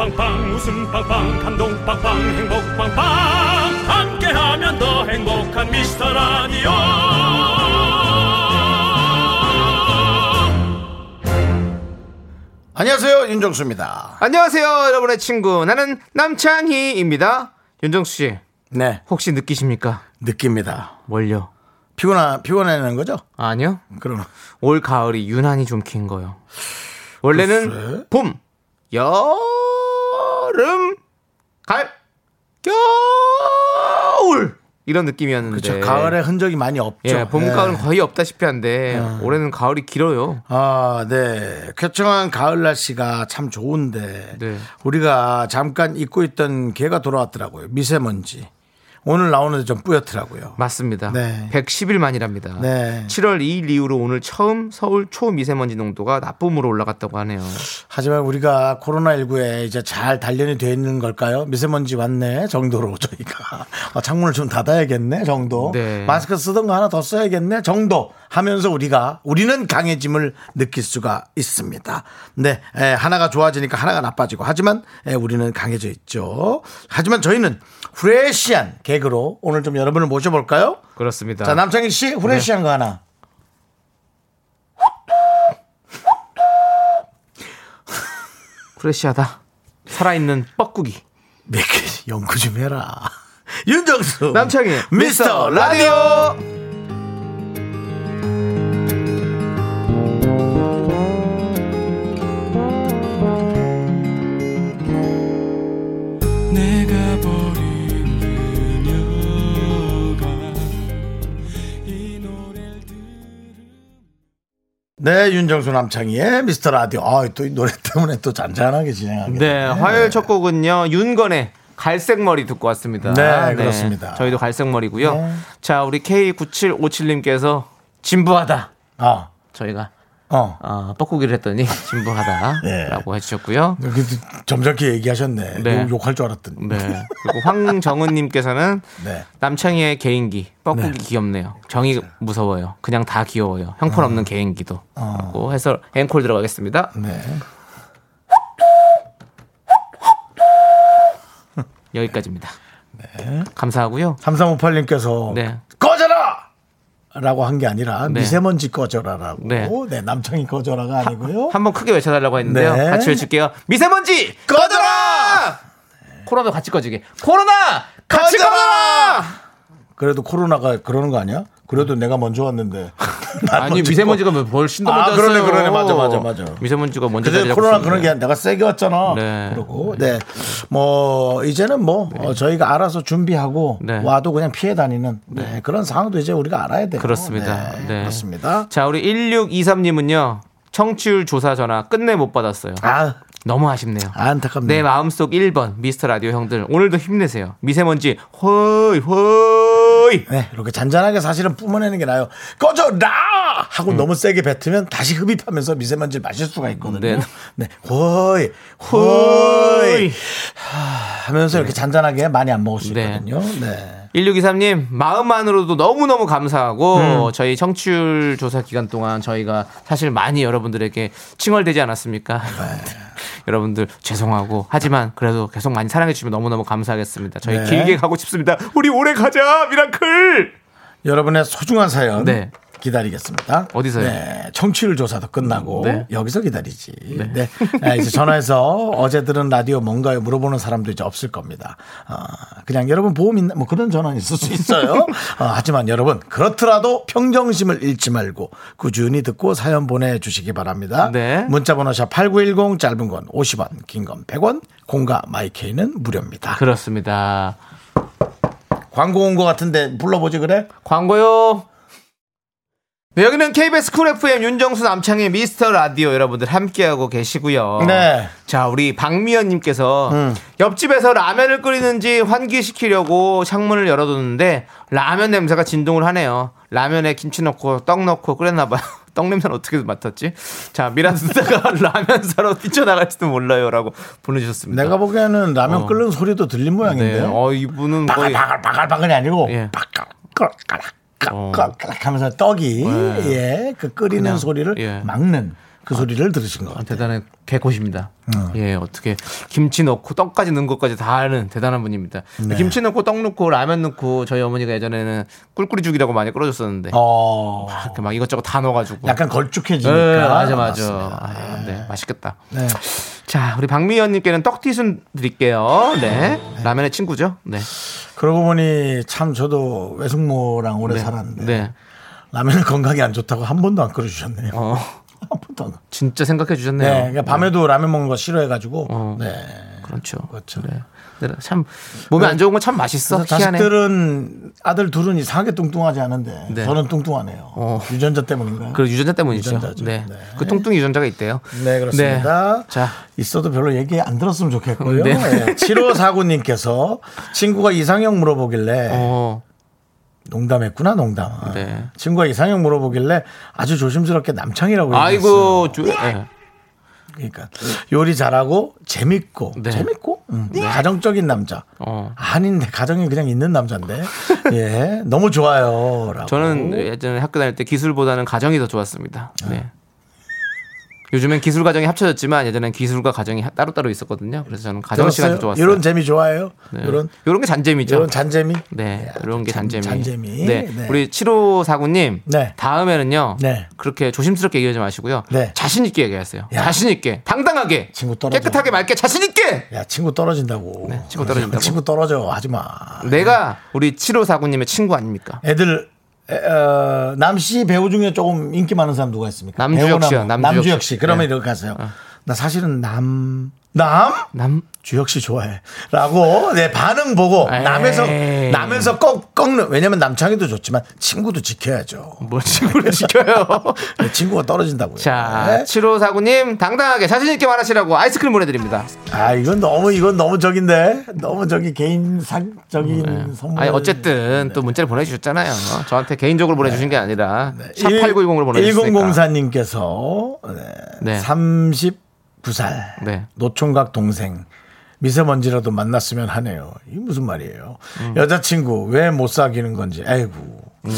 빵빵 웃음 빵빵 감동 빵빵 행복 빵빵 함께하면 더 행복한 미스터 라디오 안녕하세요 윤정수입니다. 안녕하세요, 여러분의 친구. 나는 남창희입니다. 윤정수 씨, 네 혹시 느끼십니까? 느낍니다. 뭘요? 피곤하 피곤해는 거죠? 아니요. 그럼 올 가을이 유난히 좀 긴 거요. 원래는 글쎄. 봄, 여름, 가을, 겨울 이런 느낌이었는데. 그렇죠. 가을의 흔적이 많이 없죠. 예, 봄, 네. 가을은 거의 없다시피 한데 올해는 가을이 길어요. 아, 네. 쾌청한 가을 날씨가 참 좋은데 네. 우리가 잠깐 잊고 있던 개가 돌아왔더라고요. 미세먼지. 오늘 나오는데 좀 뿌옇더라고요. 맞습니다. 네. 110일 만이랍니다. 네. 7월 2일 이후로 오늘 처음 서울 초미세먼지 농도가 나쁨으로 올라갔다고 하네요. 하지만 우리가 코로나19에 이제 잘 단련이 되어 있는 걸까요? 미세먼지 왔네 정도로 저희가 아, 창문을 좀 닫아야겠네 정도. 네. 마스크 쓰던 거 하나 더 써야겠네 정도 하면서 우리가 우리는 강해짐을 느낄 수가 있습니다. 네, 에, 하나가 좋아지니까 하나가 나빠지고 하지만 에, 우리는 강해져 있죠. 하지만 저희는 프레시한 개 그로 오늘 좀 여러분을 모셔볼까요? 그렇습니다. 자 남창희 씨 프레시한 네. 거 하나. 프레시하다. 살아있는 뻐꾸기. 몇 개 연구 좀 해라. 윤정수 남창희 미스터 라디오. 네, 윤정수 남창희의 미스터 라디오. 아, 또 이 노래 때문에 또 잔잔하게 진행하게. 네, 화요일 첫 곡은요. 윤건의 갈색 머리 듣고 왔습니다. 네, 그렇습니다. 저희도 갈색 머리고요. 네. 자, 우리 K9757님께서 진부하다. 아, 저희가 어. 어, 뻐꾸기를 했더니 진부하다라고 해주셨고요. 여기 점잖게 얘기하셨네. 네. 욕, 욕할 줄 알았더니. 네. 그리고 황정은님께서는 네. 남창희의 개인기 뻐꾸기 네. 귀엽네요. 정이 무서워요. 그냥 다 귀여워요. 형편없는 개인기도. 라고 해서 앵콜 들어가겠습니다. 네. 여기까지입니다. 감사하고요. 3358님께서 네. 꺼져 라! 라고 한 게 아니라 네. 미세먼지 꺼져라라고. 네. 네. 남창희 꺼져라가 아니고요. 한 번 크게 외쳐달라고 했는데요. 네. 같이 외칠게요. 미세먼지 꺼져라! 코로나도 같이 꺼지게. 코로나 같이 꺼져라! 꺼져라! 그래도 코로나가 그러는 거 아니야? 그래도 내가 먼저 왔는데. 난 아니 미세먼지가 뭐 훨씬 더 아, 먼저 그러네, 왔어요. 그러네. 맞아, 맞아, 맞아. 미세먼지가 먼저 근데 코로나 잡고 그런 게. 내가 세게 왔잖아. 네. 그러고 네. 뭐 이제는 뭐 어, 저희가 알아서 준비하고 네. 와도 그냥 피해 다니는 네. 그런 상황도 이제 우리가 알아야 돼요. 그렇습니다. 네. 네. 그렇습니다. 자, 우리 1623 님은요. 청취율 조사 전화 끝내 못 받았어요. 아, 너무 아쉽네요. 안타깝네. 내 마음속 1번 미스터 라디오 형들 오늘도 힘내세요. 미세먼지 허이 허이. 네, 이렇게 잔잔하게 사실은 뿜어내는 게 나아요. 꺼져라! 하고 너무 세게 뱉으면 다시 흡입하면서 미세먼지를 마실 수가 있거든요. 네. 네. 호이, 호이. 하, 하면서 이렇게 잔잔하게 많이 안 먹을 수 네. 있거든요. 네. 1623님 마음만으로도 너무너무 감사하고 음. 저희 청취율 조사 기간 동안 저희가 사실 많이 여러분들에게 칭얼대지 않았습니까? 네. 여러분들 죄송하고 하지만 그래도 계속 많이 사랑해 주시면 너무너무 감사하겠습니다. 저희 네. 길게 가고 싶습니다. 우리 오래 가자 미라클. 여러분의 소중한 사연 네. 기다리겠습니다. 어디서요? 네, 청취율 조사도 끝나고 네. 여기서 기다리지. 네. 네, 이제 전화해서 어제 들은 라디오 뭔가요 물어보는 사람도 이제 없을 겁니다. 어, 그냥 여러분 보험 있나 뭐 그런 전화는 있을 수 있어요. 어, 하지만 여러분 그렇더라도 평정심을 잃지 말고 꾸준히 듣고 사연 보내주시기 바랍니다. 네. 문자번호 샵 #8910 짧은 건 50원, 긴 건 100원, 공과 마이케이는 무료입니다. 그렇습니다. 광고 온 것 같은데 불러보지 그래? 광고요. 네, 여기는 KBS 쿨 FM 윤정수 남창의 미스터 라디오 여러분들 함께하고 계시고요. 네. 자, 우리 박미연님께서 음. 옆집에서 라면을 끓이는지 환기시키려고 창문을 열어뒀는데 라면 냄새가 진동을 하네요. 라면에 김치 넣고 떡 넣고 끓였나봐요. 떡 냄새는 어떻게 맡았지? 자, 미라 듣다가 라면 사러 뛰쳐나갈지도 몰라요 라고 보내주셨습니다. 내가 보기에는 라면 어. 끓는 소리도 들린 모양인데. 네, 어, 이분은 거의. 바글바글 바글바글이 아니고 예. 어. 바글바글 하면서 떡이 네. 예, 그 끓이는 소리를 예. 막는 그 소리를 들으신 것 아, 같아요. 대단한 개코십니다. 예, 어떻게 김치 넣고 떡까지 넣은 것까지 다 아는 대단한 분입니다. 네. 김치 넣고 떡 넣고 라면 넣고 저희 어머니가 예전에는 꿀꿀이죽이라고 많이 끓여줬었는데 어, 이렇게 막 이것저것 다 넣어가지고. 약간 걸쭉해지니까. 네, 맞아 맞아. 아, 네, 맛있겠다. 네. 자, 우리 박미연님께는 떡튀순 드릴게요. 네, 라면의 친구죠. 네, 그러고 보니 참 저도 외숙모랑 오래 네. 살았는데 네. 라면은 건강에 안 좋다고 한 번도 안 끓여주셨네요. 어, 한 번도 안. 진짜 생각해 주셨네요. 네, 그러니까 밤에도 라면 먹는 거 싫어해가지고. 어. 네. 그렇죠. 그렇죠. 네. 네, 참 몸에 안 좋은 건 참 맛있어. 희한해. 자식들은 아들 둘은 이상하게 뚱뚱하지 않은데 네. 저는 뚱뚱하네요. 어. 유전자 때문인가요? 그 유전자 때문이죠. 유전자죠. 네. 네. 그 뚱뚱 유전자가 있대요. 네, 그렇습니다. 네. 자, 있어도 별로 얘기 안 들었으면 좋겠고요. 네. 네. 7549님께서 친구가 이상형 물어보길래 어, 농담했구나, 농담. 네. 친구가 이상형 물어보길래 아주 조심스럽게 남창이라고 얘기했어요. 아이고, 조, 네. 그러니까 요리 잘하고 재밌고 네. 재밌고 음, 가정적인 남자. 어. 아닌데 가정이 그냥 있는 남자인데 예 너무 좋아요라고. 저는 예전에 학교 다닐 때 기술보다는 가정이 더 좋았습니다. 네. 요즘엔 기술 가정이 합쳐졌지만 예전엔 기술과 가정이 하- 따로따로 있었거든요. 그래서 저는 가정 시간이? 좋았어요. 이런 재미 좋아해요. 네. 이런 이런 게 잔재미죠. 이런 잔재미. 네, 예, 이런 게 잔- 잔재미. 잔재미. 네. 네. 우리 7549님. 네. 다음에는요. 네. 그렇게 조심스럽게 얘기하지 마시고요. 네. 자신 있게 얘기하세요. 야. 자신 있게. 당당하게. 친구 떨어져. 깨끗하게 맑게 자신 있게. 야 친구 떨어진다고. 네, 친구 떨어진다고? 친구 떨어져 하지 마. 내가 우리 7549님의 친구 아닙니까? 애들 에, 어, 남씨 배우 중에 조금 인기 많은 사람 누가 있습니까? 남주혁 씨요, 뭐. 남주혁 남주혁 씨. 씨. 그러면 네. 이렇게 하세요. 나 사실은 남 남? 남, 주혁 씨 좋아해. 라고 내 반응 보고 에이. 남에서 남에서 꺾 꺾는 왜냐면 남창이도 좋지만 친구도 지켜야죠. 뭐 친구를 지켜요. 내 친구가 떨어진다고요. 자, 네. 7549님, 당당하게 자신있게 말하시라고 아이스크림 보내드립니다. 아 이건 너무 이건 너무 적인데 너무 저기 개인 사적인 선물. 아니, 어쨌든 또 문자를 보내주셨잖아요. 저한테 개인적으로 보내주신 게 아니라, 일- 샵8910으로 보내주셨으니까. 1004님께서 네. 39살 네. 노총각 동생 미세먼지라도 만났으면 하네요. 이게 무슨 말이에요? 음. 여자친구 왜 못 사귀는 건지. 아이고. 네.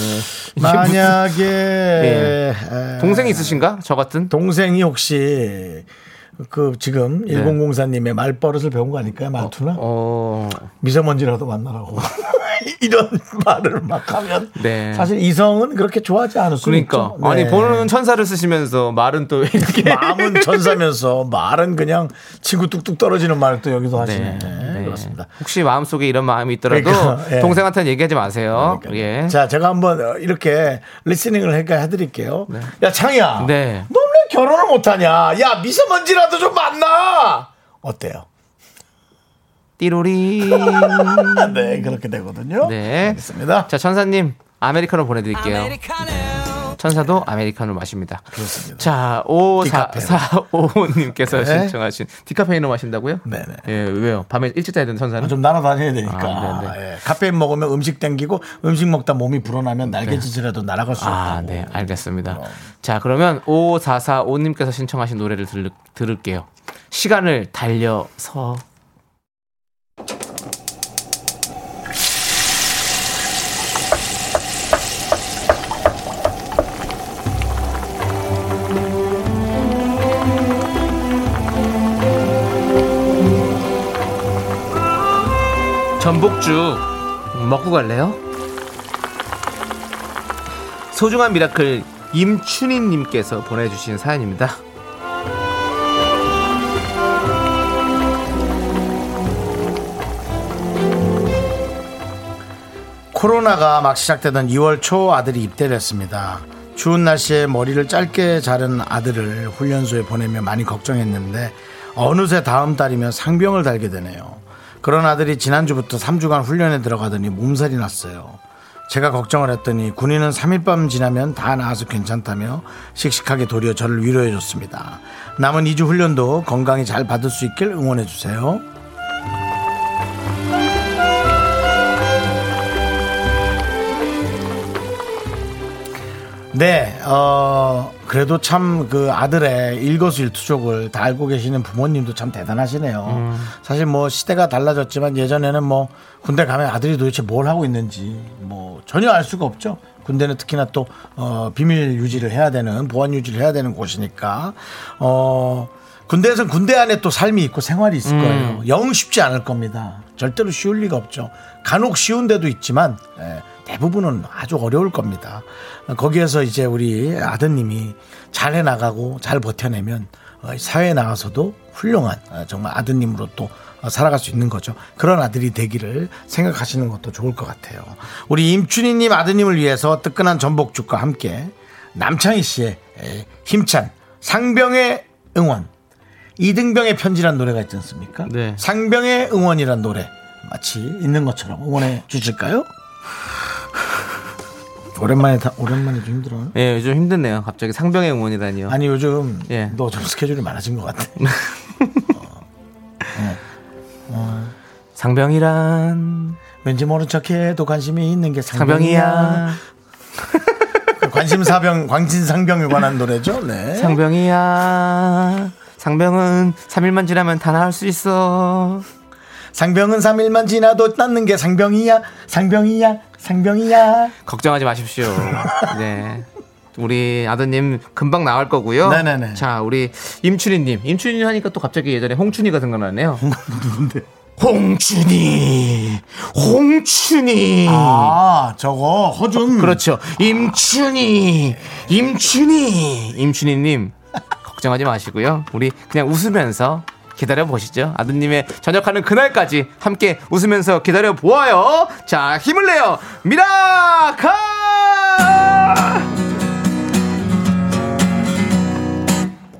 만약에 예. 에, 동생이 있으신가? 저 같은? 동생이 혹시 그 지금 네. 1004님의 말버릇을 배운 거 아닐까요? 말투나? 어, 미세먼지라도 만나라고. 이런 말을 막 하면 네. 사실 이성은 그렇게 좋아하지 않을 수 그러니까. 있죠. 아니, 네. 보는 천사를 쓰시면서 말은 또 이렇게. 마음은 천사면서 말은 그냥 친구 뚝뚝 떨어지는 말을 또 여기서 하시네. 네. 네. 그렇습니다. 혹시 마음속에 이런 마음이 있더라도 그러니까, 예. 동생한테는 얘기하지 마세요. 예. 자, 제가 한번 어, 이렇게 리스닝을 해가 해드릴게요. 야, 창이야. 네. 너왜 결혼을 못 하냐? 야, 미세먼지라도 좀 만나! 어때요? 띠로리. 네, 그렇게 되거든요. 네. 알겠습니다. 자, 천사님, 아메리카노 보내드릴게요. 천사도 아메리카노 마십니다. 그렇습니다. 자, 디카페인. 5445님께서 네. 신청하신 디카페인을 마신다고요? 네네. 예, 왜요? 밤에 일찍 자야 되는 천사는? 좀 날아다녀야 되니까. 아, 네, 예. 카페인 먹으면 음식 땡기고 음식 먹다 몸이 불어나면 날개짓이라도 날아갈 수 아, 없다고. 네, 알겠습니다. 그럼. 자, 그러면 5445님께서 신청하신 노래를 들, 들을게요. 시간을 달려서. 전복죽 먹고 갈래요? 소중한 미라클 임춘희님께서 보내주신 사연입니다. 코로나가 막 시작되던 2월 초 아들이 입대를 했습니다. 추운 날씨에 머리를 짧게 자른 아들을 훈련소에 보내며 많이 걱정했는데 어느새 다음 달이면 상병을 달게 되네요. 그런 아들이 지난주부터 3주간 훈련에 들어가더니 몸살이 났어요. 제가 걱정을 했더니 군인은 3일 밤 지나면 다 나아서 괜찮다며 씩씩하게 도리어 저를 위로해 줬습니다. 남은 2주 훈련도 건강히 잘 받을 수 있길 응원해 주세요. 네, 어, 그래도 참 그 아들의 일거수일투족을 다 알고 계시는 부모님도 참 대단하시네요. 사실 뭐 시대가 달라졌지만 예전에는 뭐 군대 가면 아들이 도대체 뭘 하고 있는지 뭐 전혀 알 수가 없죠. 군대는 특히나 또, 어, 비밀 유지를 해야 되는, 보안 유지를 해야 되는 곳이니까, 어, 군대에서는 군대 안에 또 삶이 있고 생활이 있을 거예요. 영 쉽지 않을 겁니다. 절대로 쉬울 리가 없죠. 간혹 쉬운 데도 있지만 예, 대부분은 아주 어려울 겁니다. 거기에서 이제 우리 아드님이 잘 해나가고 잘 버텨내면 어, 사회에 나가서도 훌륭한 어, 정말 아드님으로 또 어, 살아갈 수 있는 거죠. 그런 아들이 되기를 생각하시는 것도 좋을 것 같아요. 우리 임춘희님 아드님을 위해서 뜨끈한 전복죽과 함께 남창희 씨의 에, 힘찬 상병의 응원 이등병의 편지란 노래가 있지 않습니까? 네. 상병의 응원이란 노래 마치 있는 것처럼 응원해 주실까요? 오랜만에 다 오랜만에 좀 힘들어요. 예, 요즘 힘드네요. 갑자기 상병의 응원이다니요. 아니 요즘 예. 너 좀 스케줄이 많아진 것 같아. 상병이란 왠지 모른 척해도 관심이 있는 게 상병이야. 상병이야. 관심 사병 광진 상병에 관한 노래죠. 네. 상병이야. 상병은 3일만 지나면 다 나을 수 있어. 상병은 3일만 지나도 낫는 게 상병이야. 상병이야. 상병이야. 걱정하지 마십시오. 네. 우리 아드님 금방 나올 거고요. 네네네. 자, 우리 임춘희님. 임춘희 하니까 또 갑자기 예전에 홍춘희가 생각나네요. 누군데? 홍춘희. 홍춘희. 아 저거 허준. 그렇죠. 임춘희. 임춘희. 임춘희님. 걱정하지 마시고요. 우리 그냥 웃으면서 기다려 보시죠. 아드님의 전역하는 그날까지 함께 웃으면서 기다려 보아요. 자, 힘을 내요. 미라카!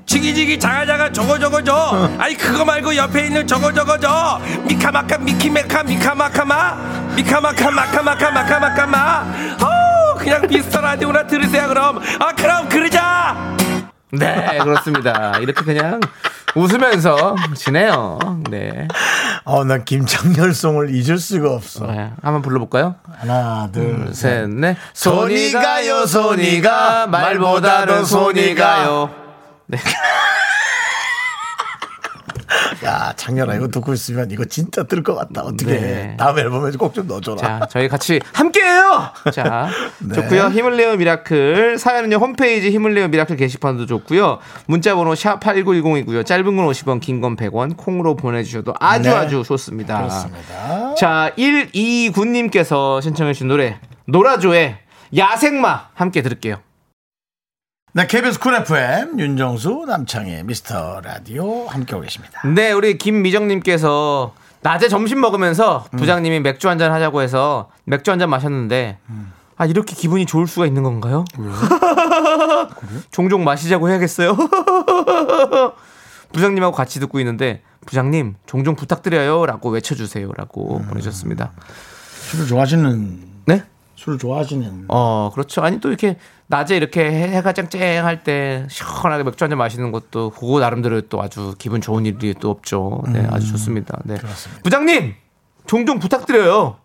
지기지기 자가자가 저거 저거 저 아니 그거 말고 옆에 있는 저거 저거 저 미카마카 미키메카 미카마카마 미카마카 마카마카 마카마카마 어 그냥 비스터 라디오나 들으세요 그럼 아 그럼 그러자 네, 그렇습니다. 이렇게 그냥 웃으면서 지내요. 네. 어 난 김창렬송을 잊을 수가 없어. 네, 한번 불러볼까요? 하나 둘 셋. 셋, 넷. 손이 가요, 손이 가. 말보다는 손이 가요. 네. 야 창렬아 이거 듣고 있으면 이거 진짜 뜰 것 같다. 어떻게 네. 해? 다음 앨범에 꼭 좀 넣어줘라. 자, 저희 같이 함께해요. 자, 네. 좋고요. 힘을 내요 미라클 사연은요 홈페이지 힘을 내요 미라클 게시판도 좋고요. 문자번호 샵 #8910이고요. 짧은 건 50원, 긴 건 100원. 콩으로 보내주셔도 아주 네. 아주 좋습니다. 그렇습니다. 자, 129님께서 신청해주신 노래 노라조의 야생마 함께 들을게요. 네, KBS 쿨 FM 윤정수 남창의 미스터 라디오 함께하고 계십니다. 네, 우리 김미정님께서 낮에 점심 먹으면서 음. 부장님이 맥주 한 잔 하자고 해서 맥주 한 잔 마셨는데 아 이렇게 기분이 좋을 수가 있는 건가요? 종종 마시자고 해야겠어요. 부장님하고 같이 듣고 있는데 부장님 종종 부탁드려요라고 외쳐주세요라고 음. 보내셨습니다. 술을 좋아하시는 네? 술을 좋아하시는 어 그렇죠. 아니 또 이렇게 낮에 이렇게 해- 해가 쨍쨍할 때 시원하게 맥주 한 잔 마시는 것도 그거 나름대로 또 아주 기분 좋은 일이 또 없죠. 네, 아주 좋습니다. 네. 부장님 종종 부탁드려요.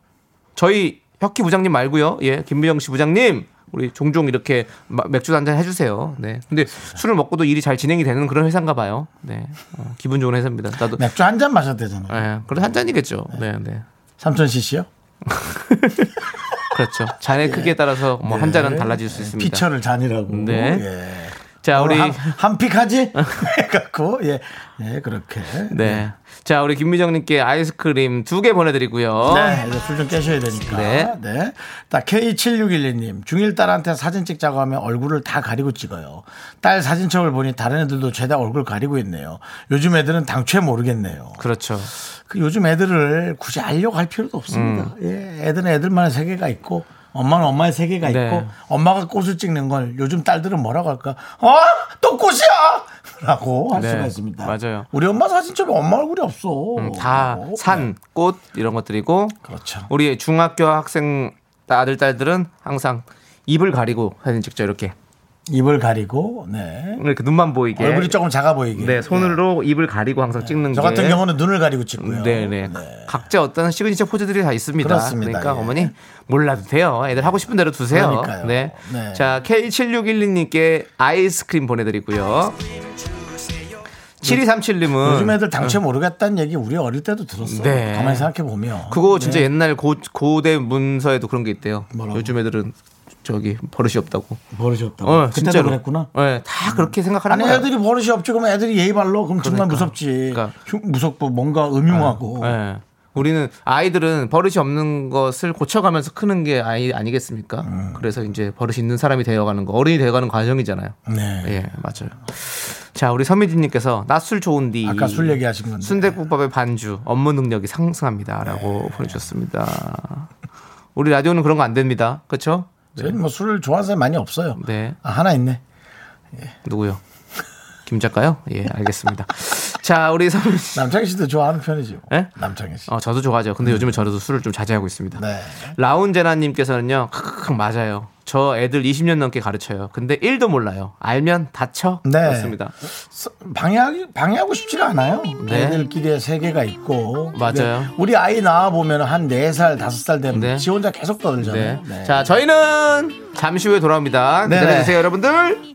저희 혁기 부장님 말고요. 예, 김미정 씨 부장님 우리 종종 이렇게 마- 맥주 한잔 해주세요. 네. 근데 술을 먹고도 일이 잘 진행이 되는 그런 회사인가 봐요. 네. 어, 기분 좋은 회사입니다. 나도. 맥주 한 잔 마셨대잖아요. 예, 그래도 한 잔이겠죠. 네, 네. 3000cc요? 그렇죠. 잔의 크기에 따라서 뭐 한 잔은 달라질 수 있습니다. 예. 피처를 잔이라고. 네. 예. 자, 우리 한, 한픽하지? 해갖고, 예. 예, 그렇게. 네. 자, 우리 김미정님께 아이스크림 두 개 보내드리고요. 네, 이제 술 좀 깨셔야 되니까. 네. 네. 딱 K7611님. 중1 딸한테 사진 찍자고 하면 얼굴을 다 가리고 찍어요. 딸 사진첩을 보니 다른 애들도 죄다 얼굴 가리고 있네요. 요즘 애들은 당최 모르겠네요. 그렇죠. 그 요즘 애들을 굳이 알려고 할 필요도 없습니다. 예, 애들은 애들만의 세계가 있고 엄마는 엄마의 세계가 음. 네. 있고 엄마가 꽃을 찍는 걸 요즘 딸들은 뭐라고 할까? 어? 또 꽃이야! 라고 할 네, 수가 있습니다. 맞아요. 우리 엄마 사진첩에 엄마 얼굴이 없어. 음, 다 산, 꽃 이런 것들이고 그렇죠. 우리 중학교 학생 아들 딸들은 항상 입을 가리고 사진 찍죠 이렇게 입을 가리고 네. 이렇게 눈만 보이게. 얼굴이 조금 작아 보이게. 네, 손으로 입을 가리고 항상 찍는 저 게. 같은 경우는 눈을 가리고 찍고요. 네네. 각자 어떤 시그니처 포즈들이 다 있습니다. 그렇습니다. 그러니까 예. 어머니 몰라도 돼요. 애들 하고 싶은 대로 두세요. 그러니까요. 네. 네. 자, K7612님께 아이스크림 보내드리고요. 7237님은 요즘 애들 당최 모르겠다는 얘기 우리 어릴 때도 들었어. 네. 가만히 생각해 보면. 그거 진짜 옛날 고, 고대 문서에도 그런 게 있대요. 뭐라고? 요즘 애들은 저기 버릇이 없다고. 버릇이 없다고. 어, 진짜로. 그랬구나. 네, 다 그렇게 생각하는 아니 거예요. 애들이 버릇이 없지 그러면 애들이 예의 발로 그럼 정말 그러니까. 무섭지. 그러니까. 흉- 무섭고 뭔가 음흉하고. 네. 우리는 아이들은 버릇이 없는 것을 고쳐가면서 크는 게 아이 아니겠습니까? 음. 그래서 이제 버릇이 있는 사람이 되어가는 거, 어른이 되어가는 과정이잖아요. 네. 예, 맞아요. 자, 우리 서미진님께서 낮술 좋은디. 아까 술 얘기하신 건데. 순대국밥의 반주, 업무 능력이 상승합니다라고 보내주셨습니다. 우리 라디오는 그런 거 안 됩니다. 그렇죠? 저희는 뭐 술을 좋아하는 사람이 많이 없어요. 네. 아, 하나 있네. 누구요? 김 작가요? 예, 알겠습니다. 자, 우리 서민 남창희 씨도 좋아하는 편이지. 뭐. 예? 남창희 씨. 어, 저도 좋아하죠. 근데 요즘은 저도 술을 좀 자제하고 있습니다. 네. 라운제나님께서는요, 크크크 맞아요. 저 애들 20년 넘게 가르쳐요. 근데 1도 몰라요. 알면 다쳐? 네. 그렇습니다. 방해하기 방해하고 싶지가 않아요. 네. 애들끼리의 세계가 있고. 맞아요. 우리 아이 낳아 보면 한 4살, 5살 되면 네. 지 혼자 계속 네. 떠들잖아요. 네. 자, 저희는 잠시 후에 돌아옵니다. 네. 기다려주세요, 여러분들.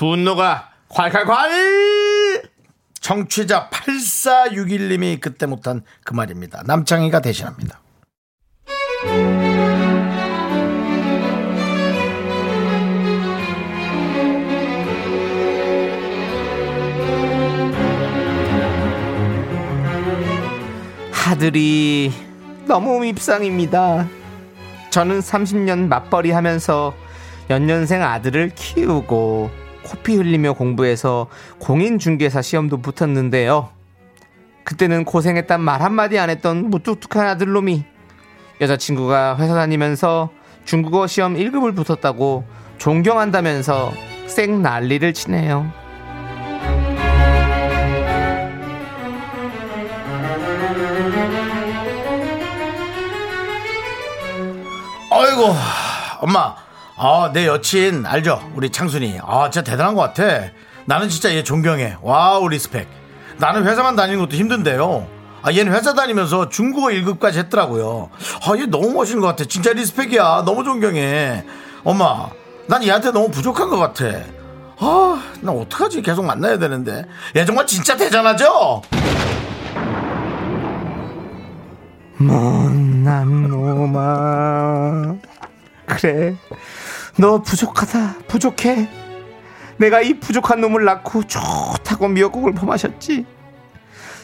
분노가 콸콸콸! 청취자 8461님이 그때 못한 그 말입니다. 남창희가 대신합니다. 하들이 너무 밉상입니다. 저는 30년 맞벌이 하면서 연년생 아들을 키우고 코피 흘리며 공부해서 공인중개사 시험도 붙었는데요. 그때는 고생했단 말 한마디 안 했던 무뚝뚝한 아들놈이 여자친구가 회사 다니면서 중국어 시험 1급을 붙었다고 존경한다면서 쌩 난리를 치네요. 아이고, 엄마. 아, 내 여친 알죠? 우리 창순이. 아, 진짜 대단한 것 같아. 나는 진짜 얘 존경해. wow, respect. 나는 회사만 다니는 것도 힘든데요. 아, 얘는 회사 다니면서 중국어 1급까지 했더라고요. 아, 얘 너무 멋있는 것 같아. 진짜 respect이야. 너무 존경해. 엄마, 난 얘한테 너무 부족한 것 같아. 아, 나 어떡하지? 계속 만나야 되는데. 얘 정말 진짜 대단하죠? 못난 놈아 그래 너 부족하다 부족해. 내가 이 부족한 놈을 낳고 좋다고 미역국을 퍼마셨지?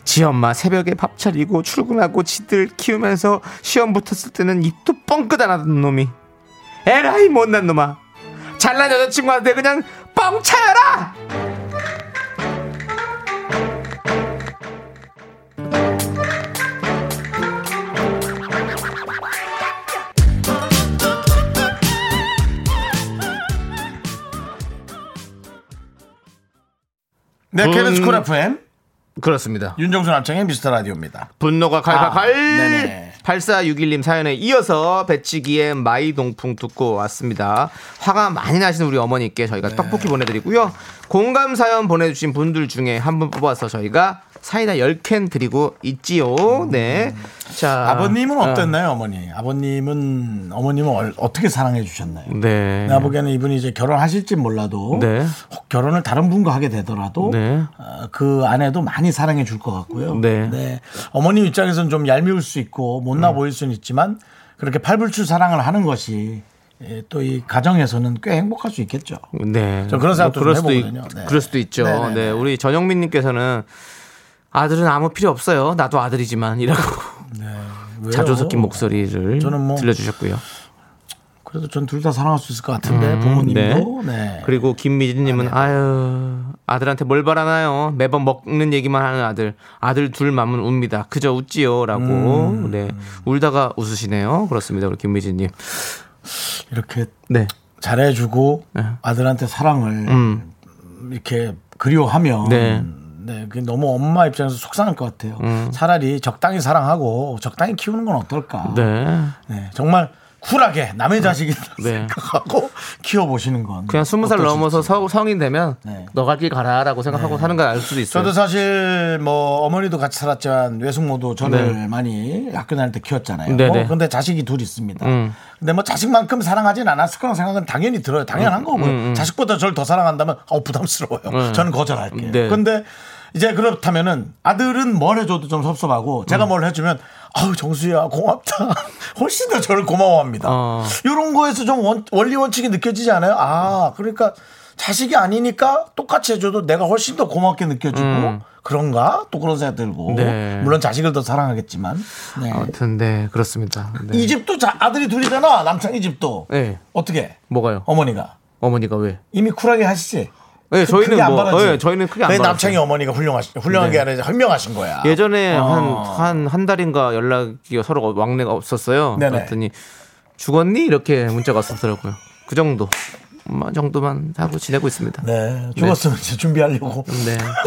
지 엄마 새벽에 밥 차리고 출근하고 지들 키우면서 시험 붙었을 때는 입도 뻥끗 안 하던 놈이. 에라이 못난 놈아. 잘난 여자친구한테 그냥 뻥 차여라 네, 분- KBS 쿨 FM. 그렇습니다 윤정수 남창의 미스터 라디오입니다. 분노가 칼칼칼 아, 네네. 8461님 사연에 이어서 배치기의 마이동풍 듣고 왔습니다. 화가 많이 나시는 우리 어머니께 저희가 네. 떡볶이 보내드리고요. 공감 사연 보내주신 분들 중에 한 분 뽑아서 저희가 사이다 10캔 드리고 있지요. 네. 자. 음. 아버님은 어, 어땠나요, 어머니? 아버님은 어머님은 얼- 어떻게 사랑해 주셨나요? 네. 내가 보기에는 이분이 이제 결혼하실지 몰라도 네. 혹 결혼을 다른 분과 하게 되더라도 네. 어, 그 아내도 많이 사랑해 줄 것 같고요. 네. 어머님 입장에서는 좀 얄미울 수 있고 못나 보일 수는 있지만 그렇게 팔불출 사랑을 하는 것이 또 이 가정에서는 꽤 행복할 수 있겠죠. 네. 저 그런 생각도 그럴 좀 수도 있, 해보거든요. 네. 그럴 수도 있죠. 네 네네. 네. 우리 전영민 님께서는 아들은 아무 필요 없어요. 나도 아들이지만 이라고 왜요? 자조 섞인 목소리를 저는 뭐- 들려주셨고요. 그래도 전 둘 다 사랑할 수 있을 것 같은데 부모님도 네. 그리고 김미진님은 아유 아들한테 뭘 바라나요? 매번 먹는 얘기만 하는 아들. 아들 둘 맘은 웁니다. 그저 웃지요라고. 음. 네 울다가 웃으시네요. 그렇습니다. 우리 김미진님. 이렇게 네. 잘해주고 네. 아들한테 사랑을 음. 이렇게 그리워하면 네. 네, 그게 너무 엄마 입장에서 속상할 것 같아요. 음. 차라리 적당히 사랑하고 적당히 키우는 건 어떨까? 네. 네, 정말 쿨하게 남의 자식이라 네. 생각하고 키워보시는 건 그냥 스무 살. 넘어서 서- 성인 되면 네. 너갈 길 가라라고 생각하고 사는 걸 알 수도 있어요. 저도 사실 뭐 어머니도 같이 살았지만 외숙모도 저를 네. 많이 학교 다닐 때 키웠잖아요. 네네. 뭐 근데 자식이 둘 있습니다. 음. 근데 뭐 자식만큼 사랑하진 않았을 거라는 생각은 당연히 들어요. 당연한 거고요. 자식보다 저를 더 사랑한다면 어 부담스러워요. 저는 거절할게요. 네. 근데 이제 그렇다면은 아들은 뭘 해줘도 좀 섭섭하고 제가 음. 뭘 해주면 아우 정수야 고맙다. 훨씬 더 저를 고마워합니다. 어. 이런 거에서 좀 원, 원리 원칙이 느껴지지 않아요? 아 그러니까 자식이 아니니까 똑같이 해줘도 내가 훨씬 더 고맙게 느껴지고 그런가 또 그런 생각 들고 음. 네. 물론 자식을 더 사랑하겠지만 네. 아무튼 네 그렇습니다. 네. 이 집도 자- 아들이 둘이잖아 남창이 집도 네. 어떻게 뭐가요? 어머니가 어머니가 왜? 이미 쿨하게 하시지 네, 크- 저희는 크게 안 뭐, 바라지? 네, 저희는 크게 안왜 바랐어요. 남창이 어머니가 훌륭하시 훌륭한 게 네. 아니라 현명하신 거야 예전에 어. 한한한 달인가 연락이 서로 왕래가 없었어요. 네네. 그랬더니 죽었니 이렇게 문자가 왔었더라고요. 그 정도. 뭐 정도만 하고 지내고 있습니다. 네. 네 죽었으면 이제 준비하려고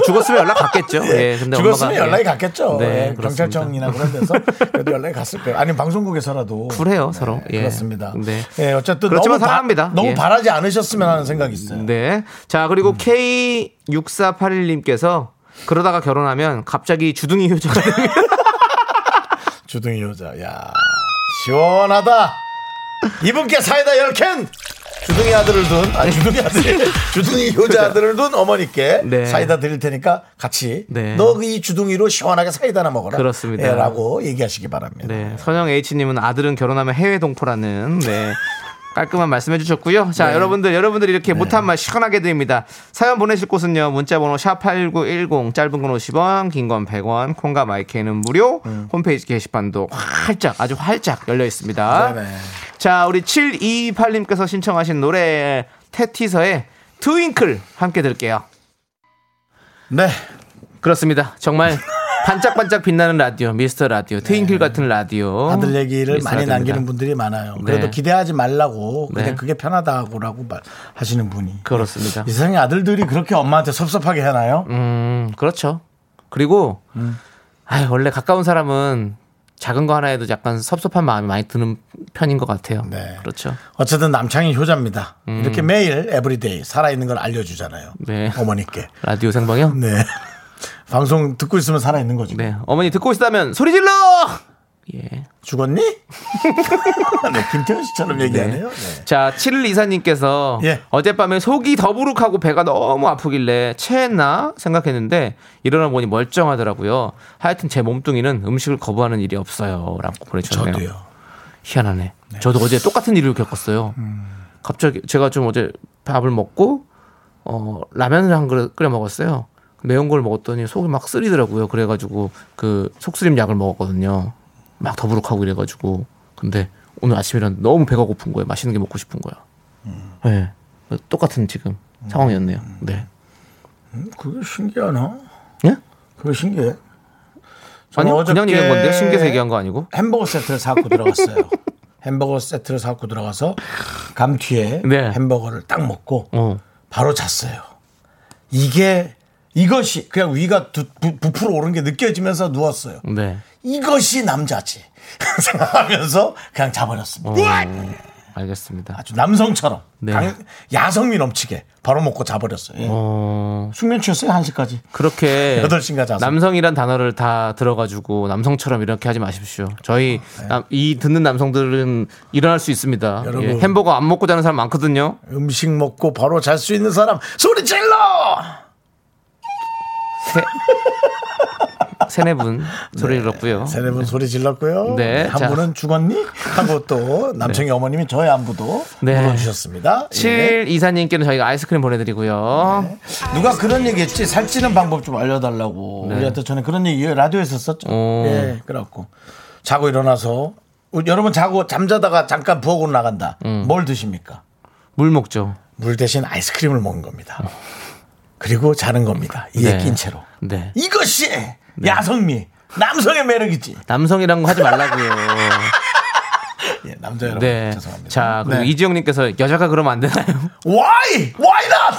죽었으면 연락 갔겠죠. 예. 근데 죽었으면 엄마가, 연락이 예. 갔겠죠. 네, 예. 경찰청이나 그런 데서 그래도 연락이 갔을 거예요. 아니면 방송국에서라도 쿨해요, 서로. 예. 그렇습니다. 네. 예, 어쨌든 그렇지만 너무 바- 사랑합니다. 너무 예. 바라지 않으셨으면 하는 생각이 있어요. 네. 자, 그리고 K6481님께서 그러다가 결혼하면 갑자기 주둥이 효자가 됩니다. 주둥이 여자. 야 시원하다. 이분께 사이다 10캔. 주둥이 아들을 둔, 아, 주둥이 아들, 주둥이 효자 아들을 둔 어머니께 네. 사이다 드릴 테니까 같이 네. 너이 주둥이로 시원하게 사이다나 먹어라. 그렇습니다. 예, 라고 얘기하시기 바랍니다. 네. 선영 H님은 아들은 결혼하면 해외 동포라는 네. 깔끔한 말씀 해 주셨고요. 자, 여러분들, 여러분들이 이렇게 못한 말 시원하게 드립니다. 사연 보내실 곳은요, 문자번호 샵8910, 짧은 건 50원, 긴 건 100원, 콩과 마이크는 무료, 홈페이지 게시판도 활짝, 아주 활짝 열려 있습니다. 네네. 자, 우리 7228님께서 신청하신 노래, 테티서의 트윙클 함께 들을게요. 네. 그렇습니다. 정말 반짝반짝 빛나는 라디오, 미스터 라디오, 트윙클 같은 라디오. 아들 얘기를 많이 라디오입니다. 남기는 분들이 많아요. 그래도 네. 기대하지 말라고 그냥 네. 그게 편하다고라고 말- 하시는 분이. 그렇습니다. 이 세상에 아들들이 그렇게 엄마한테 섭섭하게 해나요? 음, 그렇죠. 그리고, 아 원래 가까운 사람은 작은 거 하나에도 약간 섭섭한 마음이 많이 드는 편인 것 같아요. 네. 그렇죠. 어쨌든 남창이 효자입니다. 이렇게 매일 every day 살아있는 걸 알려주잖아요. 음. 네. 어머니께. 라디오 생방이요? 네. 방송 듣고 있으면 살아 있는 거죠. 네. 어머니 듣고 있다면 소리 질러! 예. 죽었니? 네, 김태현 씨처럼 얘기하네요. 네. 자, 7일 이사님께서 예. 어젯밤에 속이 더부룩하고 배가 너무 아프길래 체했나 생각했는데 일어나 보니 멀쩡하더라고요. 하여튼 제 몸뚱이는 음식을 거부하는 일이 없어요. 라고 보내주셨네요. 저도요. 희한하네. 저도 어제 똑같은 일을 겪었어요. 갑자기 제가 좀 어제 밥을 먹고 어 라면을 한 그릇 끓여 먹었어요. 매운 걸 먹었더니 속이 막 쓰리더라고요. 그래가지고 그 속쓰림 약을 먹었거든요. 막 더부룩하고 이래가지고 근데 오늘 아침에 일어났는데 너무 배가 고픈 거예요. 맛있는 게 먹고 싶은 거야. 네. 똑같은 지금 상황이었네요. 네. 그게 신기하나? 예? 그게 신기해. 아니요, 저는 그냥 얘기한 건데요. 신기해서 얘기한 거 아니고. 햄버거 세트를 사갖고 들어갔어요. 햄버거 세트를 사갖고 들어가서 감튀에 네. 햄버거를 딱 먹고 어. 바로 잤어요. 이게 이것이 그냥 위가 두, 부, 부풀어 오른 게 느껴지면서 누웠어요. 네. 이것이 남자지 생각하면서 그냥 자버렸습니다. 알겠습니다. 아주 남성처럼 네. 강- 야성미 넘치게 바로 먹고 자버렸어요. 예. 어. 숙면 취했어요 1시까지. 그렇게 8 시인가 자서. 남성이란 단어를 다 들어가지고 남성처럼 이렇게 하지 마십시오. 저희 남- 이 듣는 남성들은 일어날 수 있습니다. 여러분. 예, 햄버거 안 먹고 자는 사람 많거든요. 음식 먹고 바로 잘 수 있는 사람 소리 질러. 세- 세네 분 소리 들었고요. 세네 분 소리 질렀고요. 네, 한 자. 분은 죽었니? 하고 또 남청희 어머님이 저의 안부도 네. 물어주셨습니다. 예. 7 이사님께는 저희가 아이스크림 보내드리고요. 누가 그런 얘기했지 살찌는 방법 좀 알려달라고 네. 우리한테 전에 그런 얘기 라디오에서 썼죠. 오. 예, 그래갖고 자고 일어나서 여러분 자고 잠자다가 잠깐 부엌으로 나간다. 음. 뭘 드십니까? 물 먹죠. 물 대신 아이스크림을 먹는 겁니다. 그리고 자는 겁니다. 이에 네. 낀 채로. 네. 이것이 야성미, 남성의 매력이지. 남성이란 거 하지 말라고요. 예, 남자 여러분 네. 죄송합니다. 자, 그리고 네. 이지영님께서 여자가 그러면 안 되나요? Why? Why not?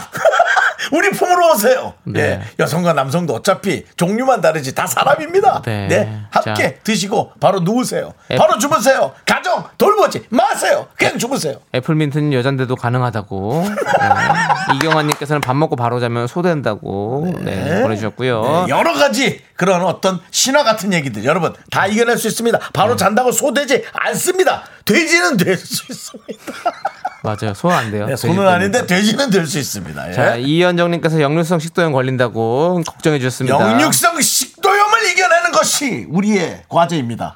우리 품으로 오세요. 네. 예, 여성과 남성도 어차피 종류만 다르지 다 사람입니다. 네. 네. 함께 자. 드시고 바로 누우세요. 애- 바로 주무세요. 가정 돌보지 마세요. 그냥 주무세요. 애플민트는 여잔데도 가능하다고. 네. 이경환님께서는 밥 먹고 바로 자면 소된다고 네. 보내주셨고요. 네, 여러 가지 그런 어떤 신화 같은 얘기들 여러분 다 이겨낼 수 있습니다. 네. 바로 잔다고 소되지 않습니다. 돼지는 될 수 있습니다. 맞아요. 소화 안 돼요. 네, 소는 아닌데 돼지는 될 수 있습니다. 예. 자, 이현 정님께서 역류성 식도염 걸린다고 걱정해 주셨습니다. 영육성 식도염을 이겨내는 것이 우리의 과제입니다.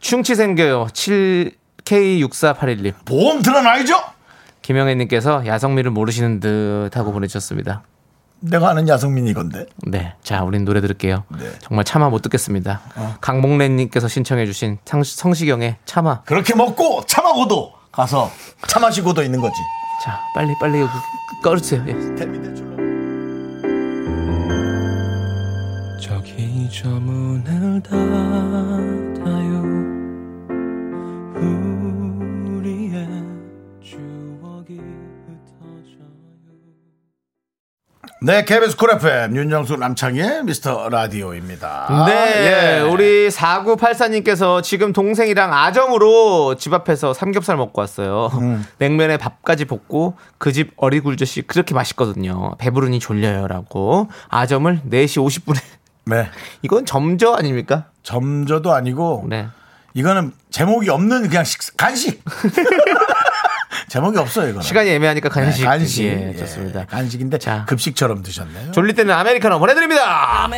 충치 생겨요. 7K6481님. 보험 들어놔야죠. 김영애님께서 야성미를 모르시는 듯 하고 보내주셨습니다. 내가 아는 야성민이 이건데. 네. 자, 우린 노래 들을게요. 네. 정말 차마 못 듣겠습니다. 강목래 님께서 신청해 주신 상- 성시경의 차마. 그렇게 먹고 참하고도 가서 차 마시고도 있는 거지. 자, 빨리, 빨리 여기 꺼주세요. 예. 저기 저 문을 닫아요 네, KBS 쿨 FM 윤정수 남창희의 미스터 라디오입니다. 네, 예. 우리 4984님께서 지금 동생이랑 아정으로 집 앞에서 삼겹살 먹고 왔어요. 음. 냉면에 밥까지 볶고 그 집 어리굴젓이 그렇게 맛있거든요. 배부르니 졸려요라고 아점을 4시 50분에 네. 이건 점저 아닙니까? 점저도 아니고 네. 이거는 제목이 없는 그냥 식 간식. 제목이 없어요, 이거는. 시간이 애매하니까 간식. 네, 간식. 예, 예, 좋습니다. 간식인데 자. 급식처럼 드셨네요. 졸릴 때는 아메리카노 보내드립니다.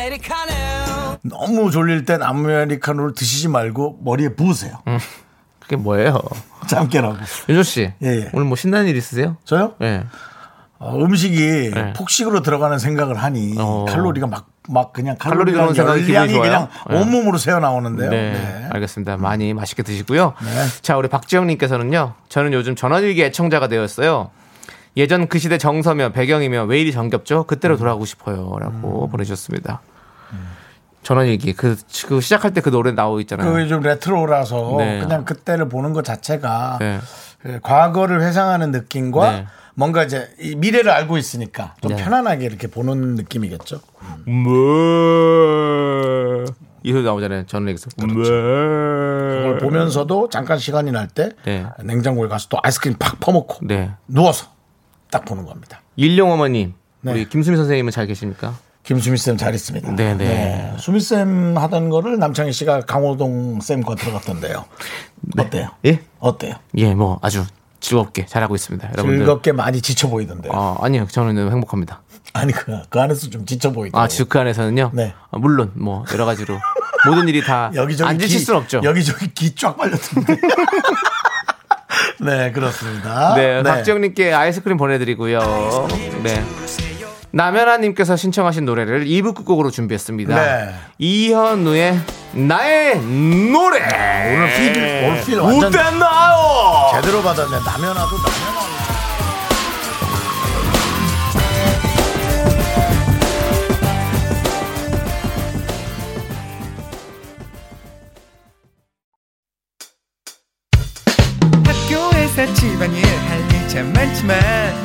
너무 졸릴 땐 아메리카노를 드시지 말고 머리에 부으세요. 그게 뭐예요? 잠 깨라고. 윤조 씨, 예, 예. 오늘 뭐 신나는 일 있으세요? 저요? 예. 어, 음식이 네. 폭식으로 들어가는 생각을 하니 어. 칼로리가 막, 막 그냥 칼로리 칼로리가 들어오는 생각이 기분이 좋아요? 그냥 네. 온몸으로 새어 나오는데요. 네, 네. 알겠습니다. 많이 맛있게 드시고요. 네. 자, 우리 박지영 님께서는요. 저는 요즘 전원일기 애청자가 되었어요. 예전 그 시대 정서며 배경이며 왜 이리 정겹죠? 음. 그때로 돌아가고 싶어요라고 보내주셨습니다. 전원일기 그, 그 시작할 때 그 노래 나오고 있잖아요. 그게 좀 레트로라서 네. 그냥 그때를 보는 것 자체가 네. 그 과거를 회상하는 느낌과 네. 뭔가 이제 이 미래를 알고 있으니까 좀 네. 편안하게 이렇게 보는 느낌이겠죠. 뭐. 이 소리 나오잖아요. 전원일기에서. 그걸 보면서도 잠깐 시간이 날때 네. 냉장고에 가서 또 아이스크림 팍 퍼먹고 네. 누워서 딱 보는 겁니다. 일용 어머님. 네. 우리 김수미 선생님은 잘 계십니까? 김수미 쌤 잘 있습니다. 네, 네. 수미 쌤 하던 거를 남창희 씨가 강호동 쌤과 들어갔던데요. 어때요? 예? 어때요? 예, 뭐 아주 즐겁게 잘하고 있습니다. 여러분들. 즐겁게 많이 지쳐 보이던데요. 아, 아니요. 저는 행복합니다. 아니 그, 그 안에서 좀 지쳐 보이더라고요. 아, 즉그 안에서는요. 네. 아, 물론 뭐 여러 가지로 모든 일이 다 여기저기 안 지칠 기- 수는 없죠. 여기저기 기 쫙 빨렸던데. 네, 그렇습니다. 네, 박지영님께 아이스크림 보내드리고요. 네. 남현아님께서 신청하신 노래를 2부 끝곡으로 준비했습니다. 네. 이현우의 나의 노래. 오늘 필, 오늘 필 완전 웃대나요? 제대로 받았네. 남연아도 남연아. 학교에서 집안일 할일참 많지만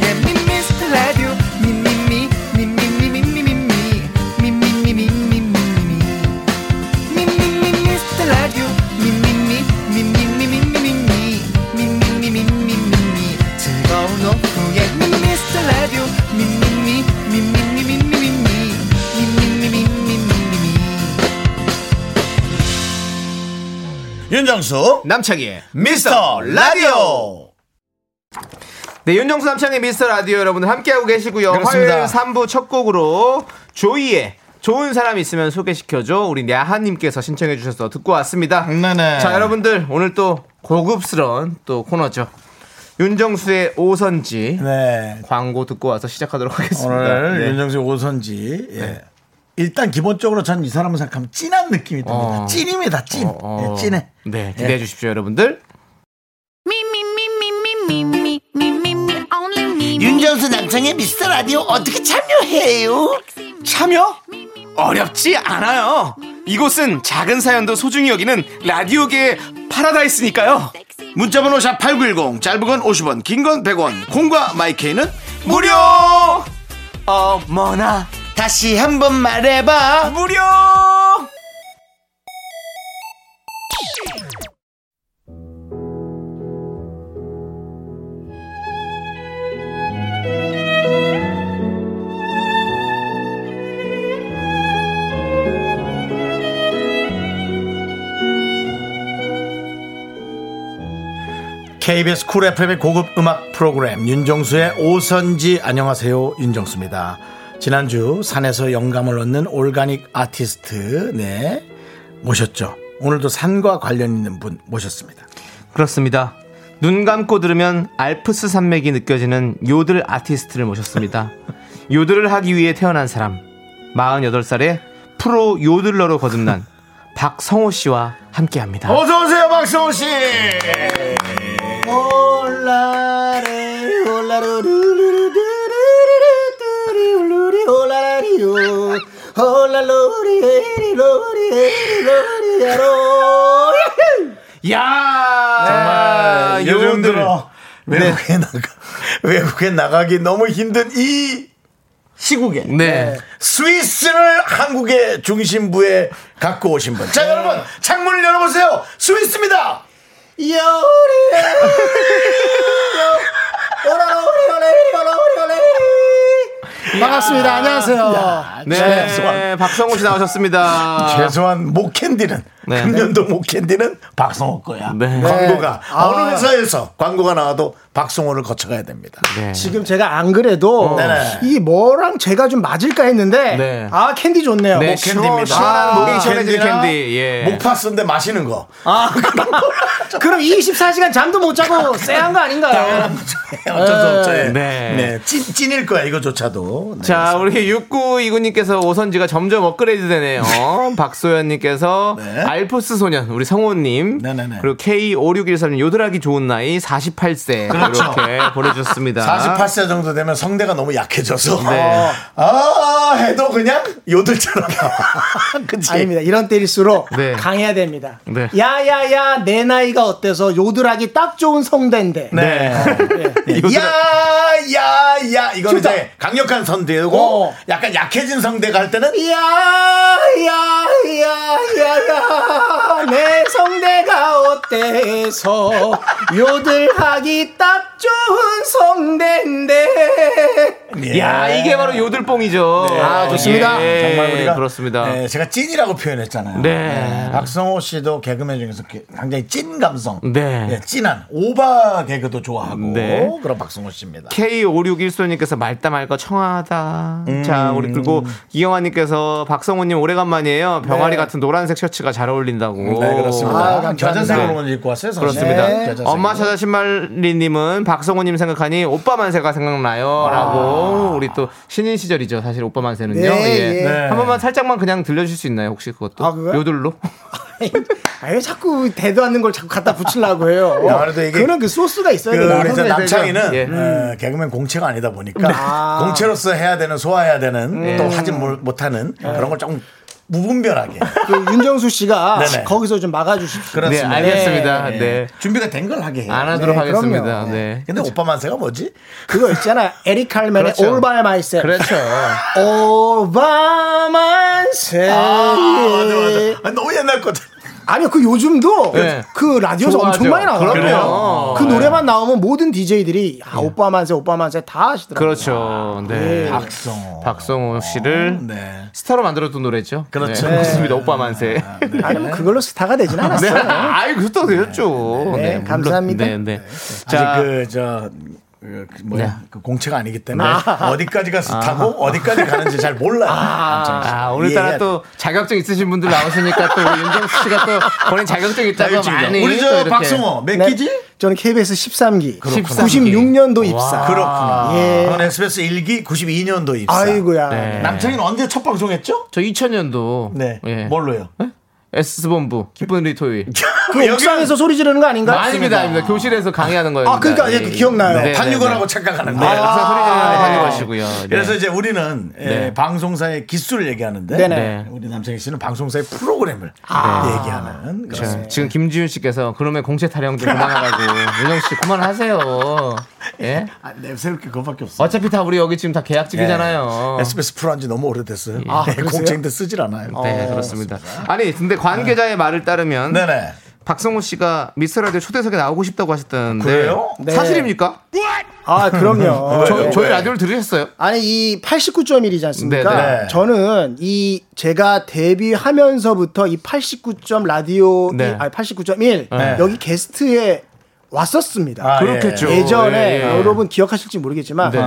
윤정수 남창희의 미스터 라디오 네, 윤정수 남창의 미스터 라디오 여러분들 함께하고 계시고요. 그렇습니다. 화요일 3부 첫 곡으로 조이의 좋은 사람 있으면 소개시켜줘. 우리 야하님께서 신청해 주셔서 듣고 왔습니다. 네네. 자, 여러분들 오늘 또 고급스러운 또 코너죠. 윤정수의 오선지 네 광고 듣고 와서 시작하도록 하겠습니다. 오늘 네. 윤정수 오선지 예. 일단 기본적으로 전 이 사람을 생각하면 찐한 느낌이 듭니다. 어. 찐입니다. 찐. 어, 어. 네, 찐해. 네, 네. 기대해 예. 주십시오, 여러분들. 윤정수 남성의 미스터 라디오 어떻게 참여해요? 참여? 어렵지 않아요. 이곳은 작은 사연도 소중히 여기는 라디오계의 파라다이스니까요. 문자번호 샵8910 짧은 건 50원 긴 건 100원 콩과 마이케이는 무료 어머나 다시 한번 말해봐 무료! KBS 쿨 FM의 고급 음악 프로그램 윤정수의 오선지 안녕하세요 윤정수입니다. 지난주 산에서 영감을 얻는 organic 아티스트 네 모셨죠. 오늘도 산과 관련 있는 분 모셨습니다. 그렇습니다. 눈 감고 들으면 알프스 산맥이 느껴지는 요들 아티스트를 모셨습니다. 요들을 하기 위해 태어난 사람 48살에 프로 요들러로 거듭난 박성호 씨와 함께합니다. 어서 오세요, 박성호 씨. 네. 네. 올라래 올라루루루루 야 정말 요즘 들어 외국에 나가 외국에 나가기 너무 힘든 이 시국에 네. 스위스를 한국의 중심부에 갖고 오신 분. 자, 여러분, 창문을 열어보세요. 스위스입니다. 요리, 반갑습니다. 안녕하세요. 네, 박성호 씨 나오셨습니다. 최소한 목 캔디는 네. 금년도 목캔디는 박성호 거야. 네. 광고가 아. 어느 회사에서 광고가 나와도 박성호를 거쳐가야 됩니다. 네. 지금 제가 안 그래도 네네. 이 뭐랑 제가 좀 맞을까 했는데 네. 아 캔디 좋네요. 네. 시원한 목이 시원해지는 캔디나 캔디. 예. 목파스인데 마시는 거. 아, 그럼 24시간 잠도 못 자고 쎄한 거 아닌가요? 어쩔 수 없죠. 예. 네. 네. 찐, 찐일 거야, 이거조차도. 네. 자, 우리 6929님께서 오선지가 점점 업그레이드 되네요. 박소연님께서 네. 알프스 소년, 우리 성호님. 네네네. 그리고 K5613님, 요들하기 좋은 나이 48세. 그렇죠. 이렇게 보내주셨습니다. 48세 정도 되면 성대가 너무 약해져서 네. 아 해도 그냥 요들처럼. 그치? 아닙니다. 이런 때일수록 네. 강해야 됩니다. 네. 야야야 내 나이가 어때서 요들하기 딱 좋은 성대인데. 네. 네. 야야야 이거는 이제 강력한 성대고 어. 약간 약해진 성대가 할 때는 야야야야야 내 성대가 어때서 요들하기 딱 좋은 성대인데. 야, 이게 바로 요들뽕이죠. 아, 좋습니다. 예, 정말 우리가 그렇습니다. 네, 제가 찐이라고 표현했잖아요. 네. 박성호 씨도 개그맨 중에서 게- 굉장히 찐 감성, 네. 찐한 오바 개그도 좋아하고 네. 그런 박성호 씨입니다. K5614님께서 말다 말거 청하다. 자, 우리 그리고 이영환님께서 박성호님 오래간만이에요. 병아리 같은 노란색 셔츠가 잘 어울린다고. 네 그렇습니다. 아, 감사합니다. 겨자색으로 입고 왔어요. 사실. 그렇습니다. 네. 엄마 찾아 신발리님은 박성호님 생각하니 오빠 만세가 생각나요. 라고 우리 또 신인 시절이죠. 사실 오빠 만세는요. 네, 예. 예. 네. 한 번만 살짝만 그냥 들려줄 수 있나요? 혹시 그것도? 아, 그거요? 요들로? 아, 왜 자꾸 대도 않는 걸 자꾸 갖다 붙이려고 해요? 야, 그래도 이게 그런 그 소스가 있어야 그. 우리 저 남창이는 예. 어, 개그맨 공채가 아니다 보니까 아. 공채로서 해야 되는 소화해야 되는 또 하지 못- 못하는 그런 걸 조금 무분별하게 그 윤정수 씨가 네네. 거기서 좀 막아주십시오. 네, 그렇습니다. 알겠습니다. 네. 네. 준비가 된 걸 하게 해요. 안 하도록 네, 하겠습니다. 그럼요. 네. 근데 오빠 만세가 뭐지? 그거 있잖아. 에릭 칼맨의 그렇죠. All by myself. 그렇죠. All by myself. 아, 맞아, 맞아. 아, 너무 옛날 거든. 아니요, 그 요즘도 네. 그 라디오에서 좋아하죠. 엄청 많이 나와요. 그럼요. 그 네. 노래만 나오면 모든 DJ들이 아, 오빠 만세, 오빠 만세 다 하시더라고요. 그렇죠. 네. 박성호. 박성호 씨를 네. 스타로 만들어둔 노래죠. 그렇죠. 네, 그렇습니다. 오빠 만세. 아니, 뭐 그걸로 스타가 되진 네. 않았어요. 아이, 그것도 되었죠. 네. 감사합니다. 네, 네. 자, 그 저 그 뭐야 네. 그 공채가 아니기 때문에 어디까지 가서 타고 어디까지 가는지 잘 몰라요. 아, 오늘따라 이해해야 또 자격증 있으신 분들 나오시니까 또 윤정수 씨가 또 본인 자격증 있다고. 많이 우리 또 저. 박성호 몇 네. 기지? 저는 KBS 13기, 13기. 96년도 입사. 그렇구나. 예. 그건 SBS 1기 92년도 입사. 아이고야. 네. 남창이는 언제 첫 방송했죠? 저 2000년도 네. 예. 뭘로요? S본부 기쁜 우리 토요일. 그 옥상에서 소리 지르는 거 아닌가? 아닙니다, 아닙니다. 교실에서 강의하는 거예요. 아, 그러니까 예, 그 기억나요. 판유거라고 착각하는데. 네, 항상 소리 지르는 거 판유거시고요. 네. 그래서 이제 우리는 예, 네. 방송사의 기술을 얘기하는데 네네. 네. 우리 남창희 씨는 방송사의 프로그램을 아. 얘기하는 자, 그렇습니다. 지금 김지윤 씨께서 그러면 공채 타령 좀 그만하라고 윤정 씨 그만하세요. 예? 아, 내세울 게 그거밖에 없어. 어차피 다 우리 여기 지금 다 계약직이잖아요. SBS 프로 한지 너무 오래됐어요. 아, 네, 그러세요? 공채인데 쓰질 않아요. 네, 그렇습니다. 아니, 근데 관계자의 말을 따르면 네네. 박성호 씨가 미스터라디오 초대석에 나오고 싶다고 하셨다는데 그래요? 네. 사실입니까? 아, 그럼요. 저, 왜, 저희 왜? 라디오를 들으셨어요? 아니 이 89.1이지 않습니까? 네, 네. 저는 이 제가 데뷔하면서부터 이 89점 라디오 네. 아니 89.1 네. 여기 게스트에 왔었습니다. 아, 그렇겠죠. 예. 예전에 예, 예. 여러분 기억하실지 모르겠지만 네.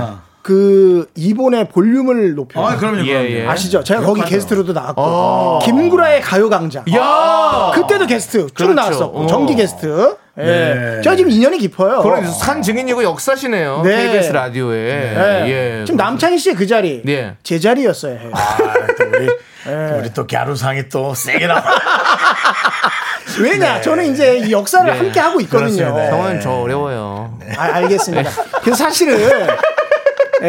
그 이번에 볼륨을 높여 아, 그럼요. 예, 그럼요. 예. 아시죠? 제가 거기 기억하죠. 게스트로도 나왔고 김구라의 가요강좌 야! 그때도 게스트 쭉 그렇죠. 나왔었고 어. 정기 게스트 예. 네. 제가 지금 인연이 깊어요. 그런 산 증인이고 역사시네요. 네. KBS 라디오에. 예. 예. 지금 남창희 씨의 그 자리 예. 제 자리였어요. 아, 또 우리, 또 우리 또 갸루상이 또 세게 나와. 왜냐? 저는 이제 이 역사를 네. 함께 하고 있거든요. 그렇습니다. 성은 저 어려워요. 아, 알겠습니다. 그래서 사실은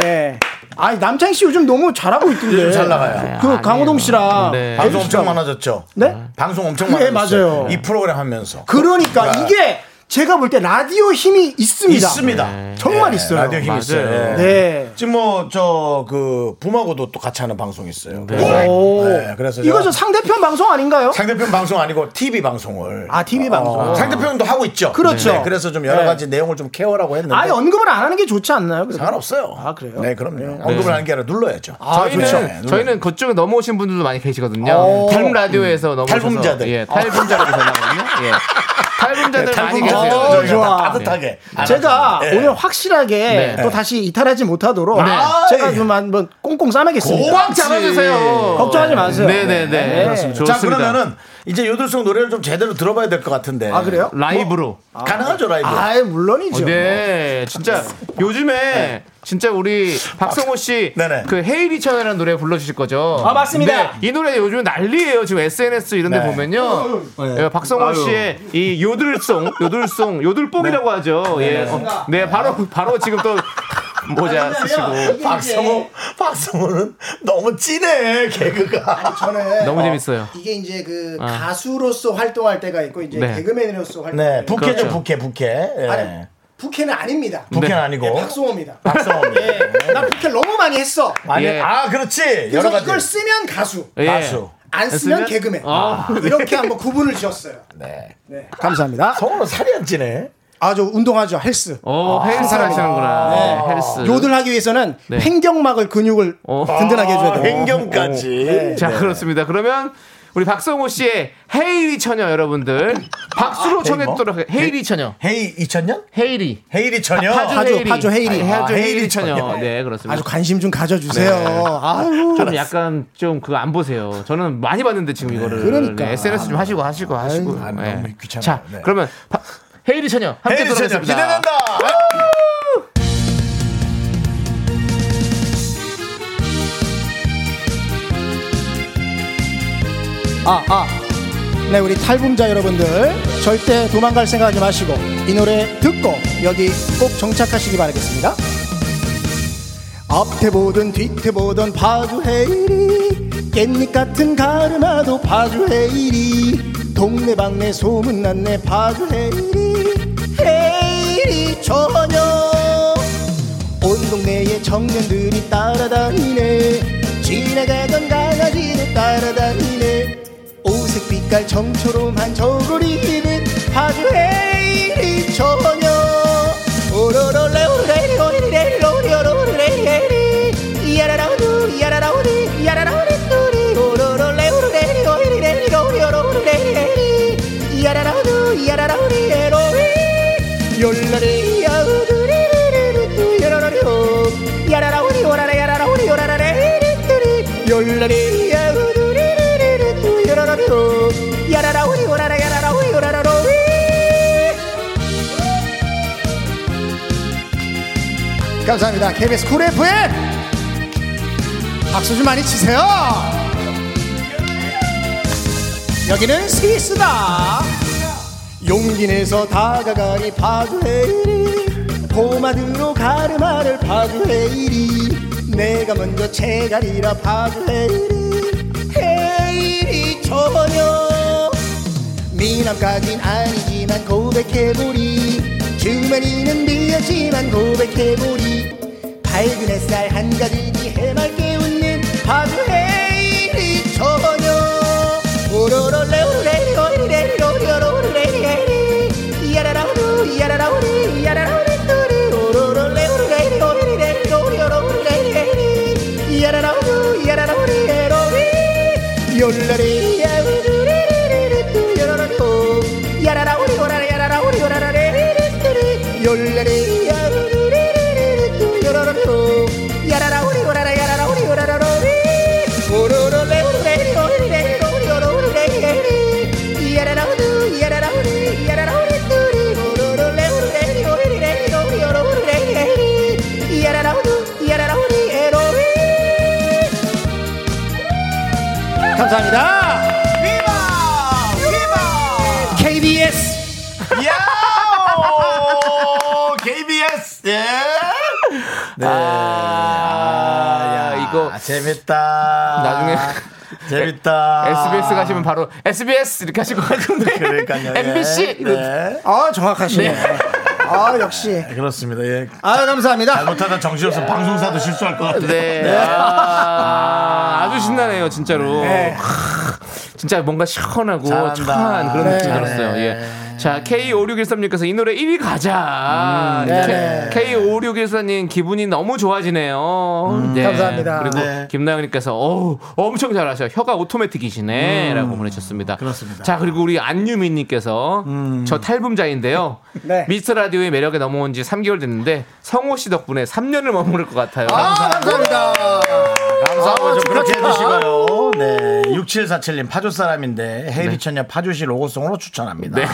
예. 아, 남창희 씨 요즘 너무 잘하고 있던데. 요즘 잘 나가요. 그 아니에요. 강호동 씨랑 네. 방송. 엄청 많아졌죠? 네? 방송 엄청 네, 많아졌어요. 맞아요. 이 프로그램 하면서. 그러니까 이게 제가 볼 때 라디오 힘이 있습니다. 있습니다. 정말 네, 있어요. 라디오 힘 맞아요. 있어요. 네. 지금 뭐 저그 부마고도 또 같이 하는 방송 있어요. 오. 네, 그래서 이거 저 상대편 방송 아닌가요? 상대편 방송 아니고 TV 방송을 아, TV 방송. 어, 상대편도 하고 있죠. 그렇죠. 네, 그래서 좀 여러 네. 가지 내용을 좀 케어라고 했는데 아예 언급을 안 하는 게 좋지 않나요? 그래도? 상관없어요. 아, 그래요? 네, 그럼요. 언급을 하는 게 아니라 눌러야죠. 아, 저희는 좋죠. 네, 저희는 그쪽에 넘어오신 분들도 많이 계시거든요. 어. 탈 라디오에서 넘어오셔서 탈북자들. 예, 탈북자라고 전하거든요. 예. 탈북자들 많이 탈북자 계세요. 어, 좋아. 따뜻하게. 제가 네. 오늘 확실하게 네. 또 다시 이탈하지 못하도록 네. 제가 좀 한번 꽁꽁 싸매겠습니다. 꽉 잡아주세요. 걱정하지 마세요. 네네네. 네. 그렇습니다. 자 좋습니다. 그러면은 이제 요들송 노래를 좀 제대로 들어봐야 될 것 같은데. 아 그래요? 라이브로. 가능하죠 라이브. 아, 물론이죠. 네, 진짜 요즘에 진짜 우리 박성호 씨 네네. 그 헤이리 천이라는 노래 불러주실 거죠? 아, 맞습니다. 네, 이 노래 요즘 난리예요. 지금 SNS 이런데 네. 보면요. 예, 박성호 씨의 이 요들송, 요들송, 요들뽕이라고 하죠. 예, 어, 네, 바로 바로 지금 또 모자 쓰시고 박성호 박성호는 너무 진해 개그가. 저는 너무 재밌어요. 이게 이제 그 아. 가수로서 활동할 때가 있고 이제 네. 개그맨으로서 활동. 네, 부캐죠 그렇죠. 부캐 부캐. 예. 아니, 부캐는 아닙니다. 부캐는 네. 아니고. 예, 박성호입니다. 박성호입니다. 예, 나 부캐 너무 많이 했어. 아니, 예. 아 그렇지. 그래서 여러 가지. 이걸 쓰면 가수, 예. 가수. 안 쓰면 쓰면? 개그맨. 아, 이렇게 한번 구분을 지었어요. 네. 네, 감사합니다. 성호는 살이 안 찌네. 아, 저 운동하죠. 헬스. 어, 헬스 하시는구나. 네, 헬스. 요들 하기 위해서는 네. 횡격막을 근육을 어. 든든하게 해줘야 돼요. 횡경까지. 자, 그렇습니다. 그러면 우리 박성호 씨의 헤이리 처녀 여러분들 박수로 청해도록 해- 헤이리 처녀. 헤이 2000년? 헤이리. 헤이리 처녀. 파주 파주, 헤이리. 파주 헤이리. 아, 아, 헤이리 처녀. 네, 그렇습니다. 아주 관심 좀 가져주세요. 네. 아유. 좀 약간 좀 그거 안 보세요. 저는 많이 봤는데 지금 이거를 그러니까. 네, SNS 좀 하시고 하시고 하시고. 아, 네. 너무 귀찮아요. 자, 네. 그러면 바- 헤이리 처녀 함께 헤이리 처녀. 기대된다. 아, 아. 네, 우리 탈북자 여러분들 절대 도망갈 생각하지 마시고 이 노래 듣고 여기 꼭 정착하시기 바라겠습니다. 앞에 보든 뒤에 보든 파주 헤이리 깻잎 같은 가르마도 파주 헤이리 동네방네 소문났네 파주 헤이리 처녀 온 동네의 청년들이 따라다니네. 지나가던 강아지도 따라다니네. 오색빛 빛깔 청초롬한 저고리는 파주에이리. 처녀 오로로레오레리 오리레리 오리오로레리 이야라라우두 이야라라우리 이야라라우리 뚜리. 오로로레오레리 오리레리 오리오로레리 이야라라우두 이야라라우리 에로리. 열라리 열라리 야우두리리리리 여라라리오 야라라 우리 오라라 야라라 우리 오라라로리 감사합니다. KBS 쿨 FM 박수 좀 많이 치세요. 여기는 스위스다. 용기 내서 다가가니 파주해이리 포마드로 가르마를 파주해이리 내가 먼저 채가리라 파주해이리 헤이리 처녀 미남까진 아니지만 고백해보리. 주머니는 비었지만 고백해보리. 밝은 햇살 한가득이 해맑게 웃는 파주 헤이리 처녀 오로로레오레 에로 감사합니다. KBS 야오! KBS! 예! 네. 아, 야, 이거 재밌다. 나중에 재밌다. SBS 가시면 바로 SBS 이렇게 하실 것 같은데. 그러니까요. 예. MBC. 네. 아 정확하시네. 아 역시. 그렇습니다. 예. 아 감사합니다. 잘못하다 정신없으면 방송사도 실수할 것 같아요. 네. 아, 아주 신나네요, 진짜로. 네. 하, 진짜 뭔가 시원하고 잘한다. 촉한 그런 네. 느낌이 들었어요. 예. 자, K5613님께서 이 노래 1위 가자. 네. K5614님 기분이 너무 좋아지네요. 네. 감사합니다. 그리고 네. 김나영님께서 어우, 엄청 잘하셔. 혀가 오토매틱이시네. 라고 보내셨습니다. 그렇습니다. 자, 그리고 우리 안유민님께서 저 탈북자인데요. 네. 미스터 라디오의 매력에 넘어온 지 3개월 됐는데 성호 씨 덕분에 3년을 머무를 것 같아요. 아 감사합니다. 감사 하고 아, 좀 그렇게. 해주시고요. 네. 6747님 파주 사람인데 헤이리천녀 파주시 로고송으로 추천합니다. 네.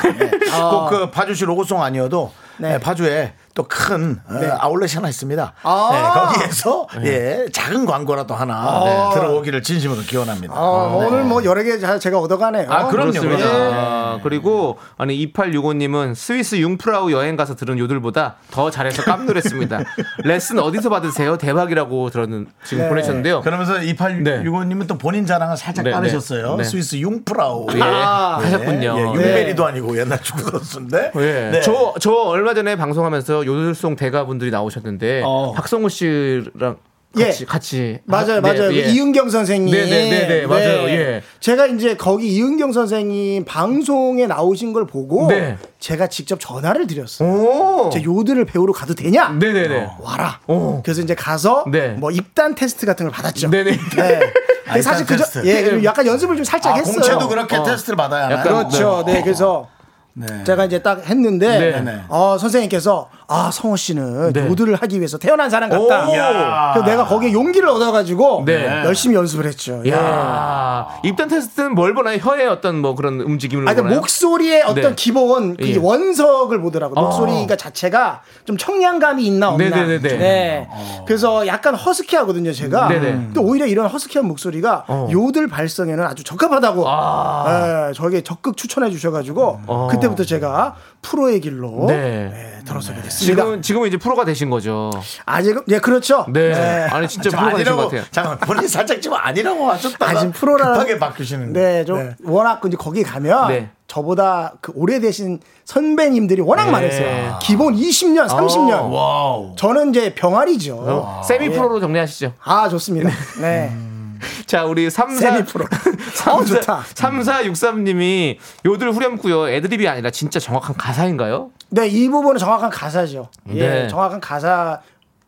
꼭그 파주시 로고송 아니어도 네. 네, 파주에 또큰 아울렛이 하나 있습니다. 아. 네, 거기에서 예, 작은 광고라도 하나 네, 들어오기를 진심으로 기원합니다. 어, 네. 오늘 뭐 여러 개잘 제가 얻어가네요. 아, 그럼요. 그렇습니다. 그럼요. 아, 그리고 아니 2865님은 스위스 융프라우 여행 가서 들은 요들보다 더 잘해서 깜놀했습니다. 레슨 어디서 받으세요? 대박이라고 들었는 지금 네. 보내셨는데요. 그러면서 2865님은 또 본인 자랑을 살짝 네, 따르셨어요. 네. 스위스 융프라우. 예, 하셨군요. 예, 네. 융베리도 아니고 옛날 축구 선수인데. 예. 네. 저, 저 얼마 전에 방송하면서 요들송 대가분들이 나오셨는데 어. 박성우 씨랑 예. 같이 같이 맞아요, 아, 맞아요. 네, 예. 그 이은경 선생님. 네, 네, 네, 네, 맞아요. 예. 제가 이제 거기 이은경 선생님 방송에 나오신 걸 보고 네. 제가 직접 전화를 드렸어요. 오. 제 요들을 배우러 가도 되냐? 네네네. 와라. 오. 그래서 이제 가서 네. 뭐 입단 테스트 같은 걸 받았죠. 네네. 네. 아, 사실 그저 테스트. 예 그리고 약간 연습을 좀 살짝 아, 했어요. 공채도 그렇게 어. 테스트를 받아야 하나요? 그렇죠. 네, 그래서 네. 제가 이제 딱 했는데 네. 네. 어, 선생님께서 아 성호 씨는 네. 요들을 하기 위해서 태어난 사람 같다. 그래서 내가 거기에 용기를 얻어가지고 네. 열심히 연습을 했죠. 예. 야 입단 테스트는 뭘 보나요? 혀의 어떤 뭐 그런 움직임을 아, 그러니까 보나요? 목소리의 어떤 네. 기본 그 예. 원석을 보더라고. 요 어. 목소리가 자체가 좀 청량감이 있나 없나. 네네네네. 네. 그래서 약간 허스키하거든요, 제가. 네네. 근데 오히려 이런 허스키한 목소리가 어. 요들 발성에는 아주 적합하다고. 아. 네, 저에게 적극 추천해 주셔가지고 어. 그때부터 제가 프로의 길로 네. 네, 들어서게 됐습니다. 지금 지금은 이제 프로가 되신 거죠. 아직은 예 그렇죠. 네. 아니 진짜 저 프로가 되신 것 같아요. 잠깐 본인 살짝 지금 아니라고 하셨다가 아직 프로라 급하게 바뀌시는 네, 좀 워낙 이제 거기 가면 네. 저보다 그 오래되신 선배님들이 워낙 네. 많으세요. 기본 20년, 30년. 어, 와우. 저는 이제 병아리죠. 어, 세미 프로로 정리하시죠. 아 좋습니다. 네. 자, 우리 34 세미 프로. 어, 좋다. 3463 님이 요들 후렴구요. 애드립이 아니라 진짜 정확한 가사인가요? 네, 이 부분은 정확한 가사죠. 예, 네. 정확한 가사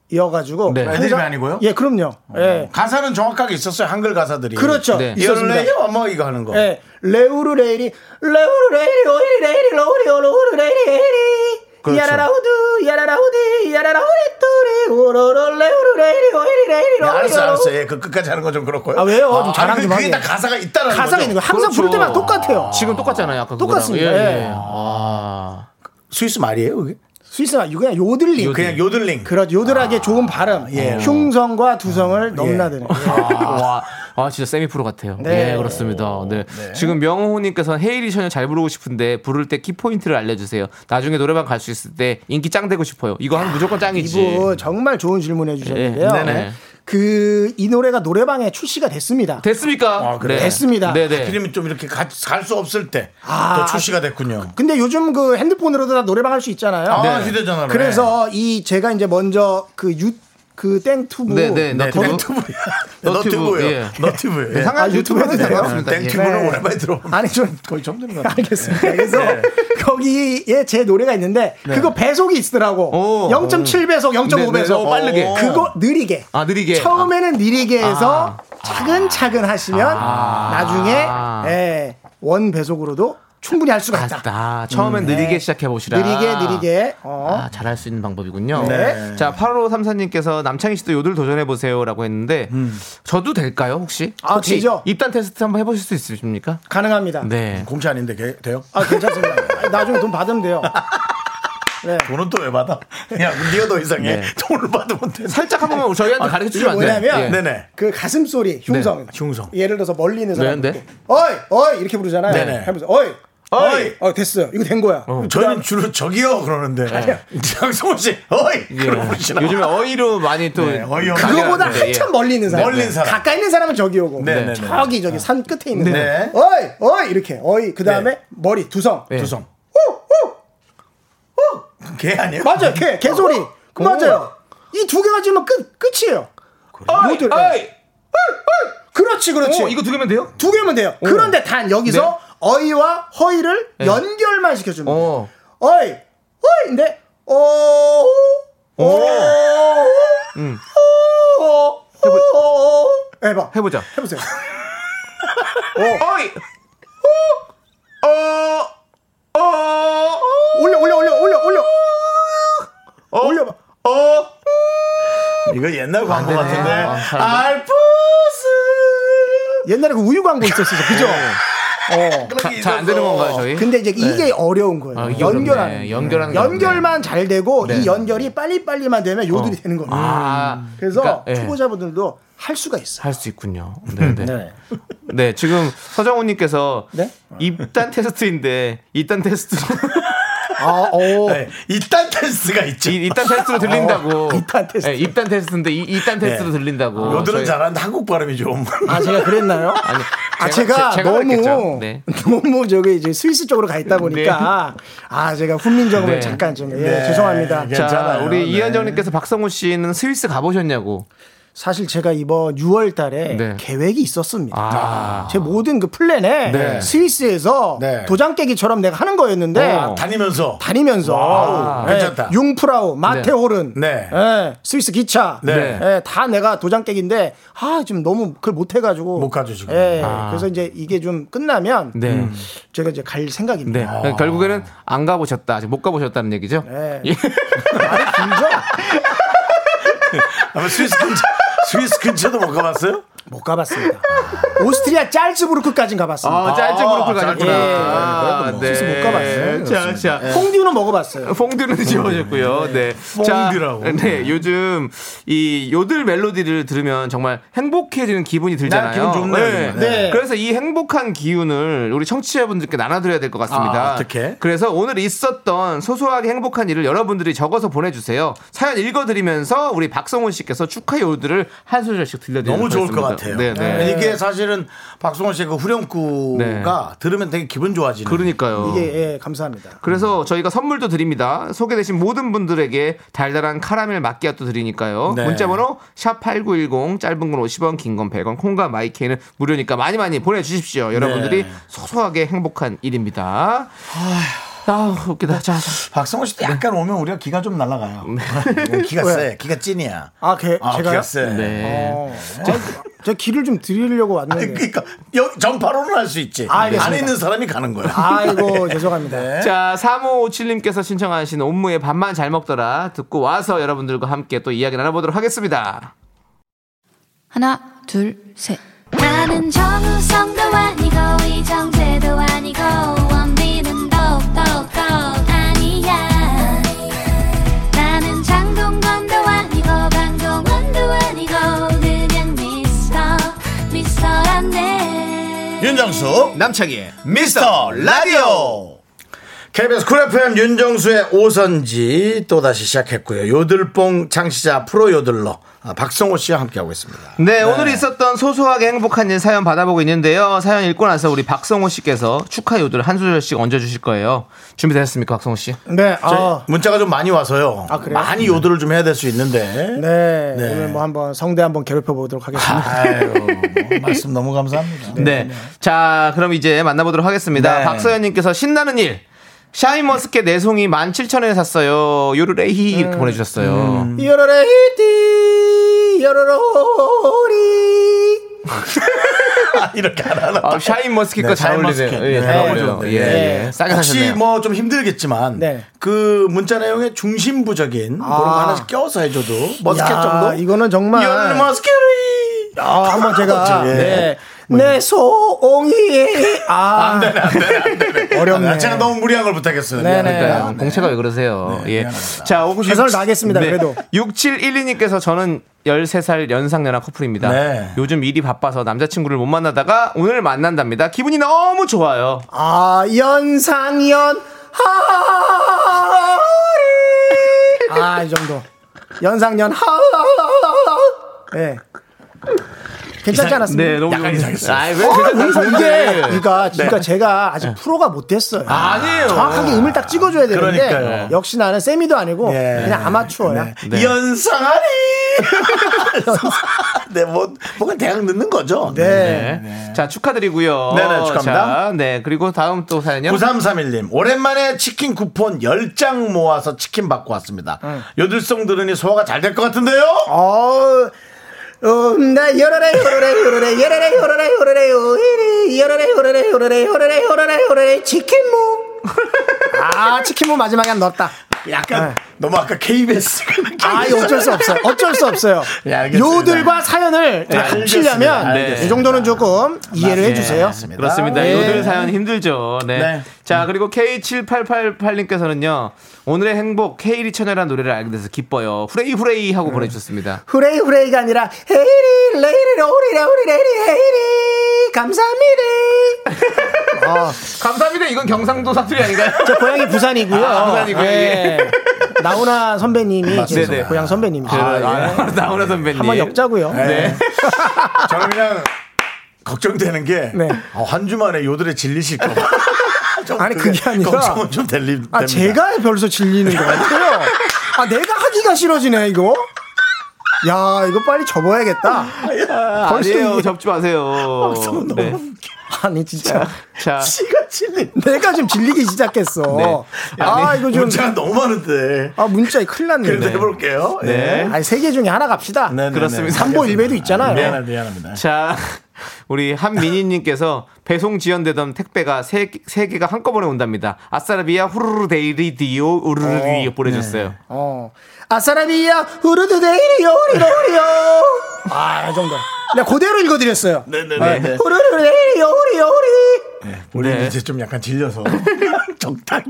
이어가지고. 네. 애드립이 아니고요? 예, 그럼요. 예. 가사는 정확하게 있었어요. 한글 가사들이. 그렇죠. 네. 이어를래요? 뭐 이거 하는 거. 예, 레우르 레이리, 레우르 레이리, 오이리 레이리, 로우리, 오로우르 레이리, 에리. 그렇죠. 야라라우드, 야라라 우디, 야라라 우리, 뚜리, 오로로, 레우르 레이리, 오이리 레이리, 네, 로우리, 알았어. 알았어. 예, 그 끝까지 하는 건 좀 그렇고요. 아, 왜요? 좀 아니, 자랑 좀 그게. 다 가사가 있다는 거죠. 가사가 있는 거예요. 항상 부를 때마다 똑같아요. 지금 똑같잖아요. 아까 똑같습니다. 예, 예. 예. 아. 스위스 말이에요, 그게? 스위스가 이거 그냥 요들링. 그냥 요들링. 그렇죠. 요들하기 좋은 발음. 예. 흉성과 두성을 넘나드는. 예. 와, 아 진짜 세미 프로 같아요. 네. 네, 그렇습니다. 네. 지금 명호님께서 헤이리 처녀를 잘 부르고 싶은데 부를 때 키 포인트를 알려주세요. 나중에 노래방 갈 수 있을 때 인기 짱 되고 싶어요. 이거 하면 무조건 짱이지. 이분 정말 좋은 질문 해주셨는데요. 예. 네네. 그 이 노래가 노래방에 출시가 됐습니다. 됐습니까? 아, 그래요? 됐습니다. 네네. 하필이면 좀 이렇게 갈 수 없을 때또 아, 출시가 됐군요. 근데 요즘 그 핸드폰으로도 다 노래방 할 수 있잖아요. 아, 네. 휴대전화로. 그래서 이 제가 이제 먼저 그 유 그 땡투브 네, 네, 네, 너튜브. 너튜브, 너튜브예요. 예. 너튜브. 예. 상관 아, 유튜브 해도 돼요? 예. 땡튜브는 네. 오랜만에 들어보면 아니 좀 거의 처음 듣는 것 같아요. 알겠습니다. 그래서 거기에 제 노래가 있는데 그거 배속이 있더라고. 오. 0.7배속, 0.5배속. 네, 네. 어, 빠르게. 그거 느리게. 아, 느리게. 처음에는 느리게 해서 아. 차근차근 하시면 나중에 예, 원 배속으로도 충분히 할 수가 있다. 아, 처음엔 느리게 시작해 보시라. 느리게 느리게. 어. 아, 잘할 수 있는 방법이군요. 네. 자, 8534님께서 남창희 씨도 요들 도전해 보세요라고 했는데 저도 될까요, 혹시? 아, 혹시 되죠. 입단 테스트 한번 해 보실 수 있으십니까? 가능합니다. 네. 공채 아닌데 게- 돼요? 아, 괜찮습니다. 나중에 돈 받으면 돼요. 네. 돈은 또 왜 받아? 야, 네가 더 이상해. 네. 돈을 받으면 돼. 살짝 한 번만 저희한테 가르쳐 이게 주시면 안 돼요? 뭐냐면 예. 네네. 그 가슴 소리 흉성. 네, 흉성. 예를 들어서 멀리 있는 사람. 네, 네. 어이, 어이 이렇게 부르잖아요. 네네. 하면서 어이, 어이. 어이, 어 됐어요. 이거 된 거야. 저희는 주로 저기요 그러는데 장성호 씨 어이 예. 요즘에 어이로 많이 또 네, 어이없는 그거보다 났는데, 한참 멀리 있는 사람. 멀리 사람. 가까이 있는 사람은 저기 오고. 네, 네, 네. 저기 저기 산 끝에 있는 네. 사람. 어이, 어이 이렇게. 어이 그 다음에 네. 머리 두성. 예. 두성 걔 아니에요? 맞아요. 개, 개 소리. 그 맞아요. 이 두 개가 지면 끝 끝이에요. 어이, 어이. 그렇지, 그렇지. 어, 이거 두 개면 돼요? 두 개면 돼요. 그런데 단 여기서 네. 어이와 허이를 네. 연결만 시켜주면. 어. 어이, 어이인데, 어, 어, 음. 어, 어, 해봐. 해보자. 해보세요. 어이. 어. 어. 올려, 올려, 올려, 올려, 올려. 올려봐. 어. 이거 옛날 광고. 같은데 아, 잘안 돼. 알프스 옛날에 그 우유 광고 있었어, 그죠? 어. 잘안 되는 건가요, 저희? 근데 이제 이게 어려운 거예요. 아, 연결하는. 연결하는 게 연결만 잘 되고 네. 이 연결이 빨리빨리만 되면 요들이 어. 되는 겁니다. 아. 그래서 그러니까, 예. 초보자분들도 할 수가 있어요. 할 수 있군요. 네, 네. 네. 네, 지금 서정훈 님께서 네? 입단 테스트인데 입단 테스트 아, 오. 네, 이딴 테스트가 있죠 이- 이딴 테스트로 들린다고. 입단 테스트. 네, 입단 테스트인데 이, 이딴 테스트로 네. 들린다고. 요들은 저희- 잘하는데 한국 발음이 좀 아, 제가 그랬나요? 아니, 아, 제가- 제가, 제- 제가 너무. 네. 너무 저기 이제 스위스 쪽으로 가 있다 보니까, 아, 제가 훈민정음을 네. 잠깐 좀, 예, 네. 죄송합니다. 자, 괜찮아요. 우리 네. 이현정님께서 박성호 씨는 스위스 가보셨냐고. 사실 제가 이번 6월 달에 네. 계획이 있었습니다. 아. 제 모든 그 플랜에 네. 스위스에서 네. 도장 깨기처럼 내가 하는 거였는데, 어. 다니면서 다니면서 와우, 예, 괜찮다. 융프라우, 마테호른, 네. 예, 스위스 기차, 네. 예, 다 내가 도장 깨기인데 아 지금 너무 그걸 못 해가지고 못 가주시고. 예, 아. 그래서 이제 이게 좀 끝나면 네. 음, 제가 이제 갈 네. 생각입니다. 결국에는 안 가보셨다. 아직 못 가보셨다는 얘기죠. 예. 예. 말이 길죠? 아마 스위스 근처 스위스 근처도 못 가봤어요? 못 가봤습니다. 오스트리아 짤츠부르크까지는 가봤습니다. 아, 아, 가셨구나. 예. 아, 그래도 뭐 스위스 못 가봤어요. 자, 자. 퐁듀는 먹어봤어요. 퐁듀는 지워졌고요. 네. 퐁듀라고. 자, 네. 요즘 이 요들 멜로디를 들으면 정말 행복해지는 기분이 들잖아요. 나 기분 좋네요, 정말. 네. 그래서 이 행복한 기운을 우리 청취자분들께 나눠드려야 될 것 같습니다. 아, 어떻게? 그래서 오늘 있었던 소소하게 행복한 일을 여러분들이 적어서 보내주세요. 사연 읽어드리면서 우리 박성훈 씨께서 축하 요들을 한 소절씩 들려드리도록 너무 좋을 것. 같아요. 네, 네. 이게 사실은 박성원 씨의 그 후렴구가 들으면 되게 기분 좋아지는. 그러니까요. 이게 예, 감사합니다. 그래서 저희가 선물도 드립니다. 소개되신 모든 분들에게 달달한 카라멜 마끼아또 드리니까요. 네. 문자번호 샵 8910 짧은 건 50원, 긴 건 100원, 콩과 마이케이는 무료니까 많이 많이 보내주십시오. 여러분들이 네. 소소하게 행복한 일입니다. 아, 웃기다. 자, 자. 박성원 씨도 약간 오면 우리가 기가 좀 날아가요. 기가 세. 기가 찐이야. 아, 걔- 아, 제가요? 기가 세. 네. 어, 저, 저 길을 좀 드리려고 아니, 왔는데. 그러니까 여기 전파로는 할 수 있지. 아, 알겠습니다. 안에 있는 사람이 가는 거야. 아이고 죄송합니다. 자, 3557님께서 신청하신 옴무의 밥만 잘 먹더라 듣고 와서 여러분들과 함께 또 이야기 나눠보도록 하겠습니다. 하나, 둘, 셋. 나는 정우성도 아니고 이정재도 아니고 윤정수 남창희의 미스터 라디오 KBS 쿨 FM 윤정수의 오선지 또다시 시작했고요. 요들뽕 창시자 프로 요들러 아, 박성호 씨와 함께하고 있습니다. 네, 오늘 있었던 소소하게 행복한 일 사연 받아보고 있는데요. 사연 읽고 나서 우리 박성호 씨께서 축하 요들 한 소절씩 얹어주실 거예요. 준비되셨습니까, 박성호 씨? 네, 아, 문자가 좀 많이 와서요. 아, 그래요? 많이 요들을 좀 해야 될 수 있는데. 네, 네. 오늘 뭐 한번 성대 한번 괴롭혀 보도록 하겠습니다. 아유, 뭐 말씀 너무 감사합니다. 네. 자, 그럼 이제 만나보도록 하겠습니다. 네. 박서연님께서 신나는 일. 샤인머스켓 네 송이 17,000원에 샀어요. 요르레히 이렇게 보내주셨어요. 여러레 히티 여러로리 이렇게 안 하나. 아, 샤인머스켓과 네, 잘 어울리네요. 샤인머스켓. 예, 네, 잘 너무 어울려요. 좋은데. 예, 네. 예. 싸게 혹시. 뭐 좀 힘들겠지만 네. 그 문자 내용에 중심부적인 그런 거 하나씩 껴서 해줘도 머스켓 야, 정도. 이거는 정말 열 머스켓이. 아, 한번 제가 예. 네. 내 소옹이 아, 어렵네. 아, 제가 너무 무리한 걸 부탁했어요. 네네. 미안합니다. 그러니까요. 공채가 왜 그러세요? 네, 예. 미안합니다. 자, 혹시 최선을 육- 다하겠습니다, 그래도. 6712님께서 저는 13살 연상연하 커플입니다. 네. 요즘 일이 바빠서 남자친구를 못 만나다가 오늘 만난답니다. 기분이 너무 좋아요. 아, 연상연 하리. 아, 이 정도. 연상연 하. 네. 괜찮지 않았습니까? 네, 너무 약간. 이상했어요. 아이, 왜 어, 이거 이게. 그러니까 진짜 제가 아직 프로가 못 됐어요. 아니에요. 정확하게 음을 딱 찍어줘야 되는데 그러니까요. 역시 나는 세미도 아니고 예. 그냥 아마추어야. 네. 연상하니. 네, 뭐, 뭔가 대학 늦는 거죠. 네. 네. 자, 축하드리고요. 네네, 축하합니다. 자, 네. 그리고 다음 또 사연이요. 9331님, 오랜만에 치킨 쿠폰 10장 모아서 치킨 받고 왔습니다. 요들송 들으니 소화가 잘 될 것 같은데요? 어, 어, 나 열어래 열어래 열어래 열어래 열어래 열어래 요이리 열어래 열어래 열어래 열어래 열어래 열어래 치킨무. 아 치킨무 마지막에 한 넣었다. 약간 너무 아까 KBS. 아 어쩔 수 없어요. 어쩔 수 없어요. 네, 알겠습니다. 요들과 사연을 다 알겠습니다. 합치려면 알겠습니다. 이 정도는 조금 이해를 네, 해주세요. 맞습니다. 그렇습니다. 네. 요들 사연 힘들죠. 네. 네. 자, 그리고 K7888님께서는요. 오늘의 행복 K리 처녀라는 노래를 알게 돼서 기뻐요. 후레이 후레이 하고 보내 주셨습니다. 후레이 후레이가 아니라 헤이리 레이리 로리 로리 레이리 헤이리 감사합니다. 어, 감사합니다. 이건 경상도 사투리 아닌가요? 제 고향이 부산이고요. 아, 부산이고요. 예. 나훈아 선배님이 맞습니다. 계세요. 고향 선배님이죠. 아, 예. 아, 나훈아 선배님. 한번 엮자고요. 네. 저는 그냥 걱정되는 게, 네. 어, 한 주만에 요들에 질리실까봐. 좀 아니, 그게 아니라- 걱정은 좀 될리, 아, 됩니다. 제가 벌써 질리는 것 같아요. 아, 내가 하기가 싫어지네, 이거. 야, 이거 빨리 접어야겠다. 아, 벌써 아니에요. 접지 마세요. 네. 아니, 진짜. 자, 지가 질린. 내가 좀 질리기 시작했어. 네. 아, 이거 좀. 문자가 너무 많은데. 아, 문자에 큰일 났네. 그래도 해볼게요. 네. 아니, 세 개 중에 하나 갑시다. 네, 네, 그렇습니다. 네. 삼보 일배도 있잖아요. 미안합니다. 미안합니다. 자, 우리 한민희님께서 배송 지연되던 택배가 세, 세 개가 한꺼번에 온답니다. 아싸라비아 후루루 데이리 디오 우르르리 보내줬어요. 어. 아사라비야, 후르드 데이리 요리로리요. 아, 이 정도. 내가 그대로 읽어드렸어요. 네네네. 후르르 데이리 요리 요리. 우리 네. 이제 좀 약간 질려서 적당히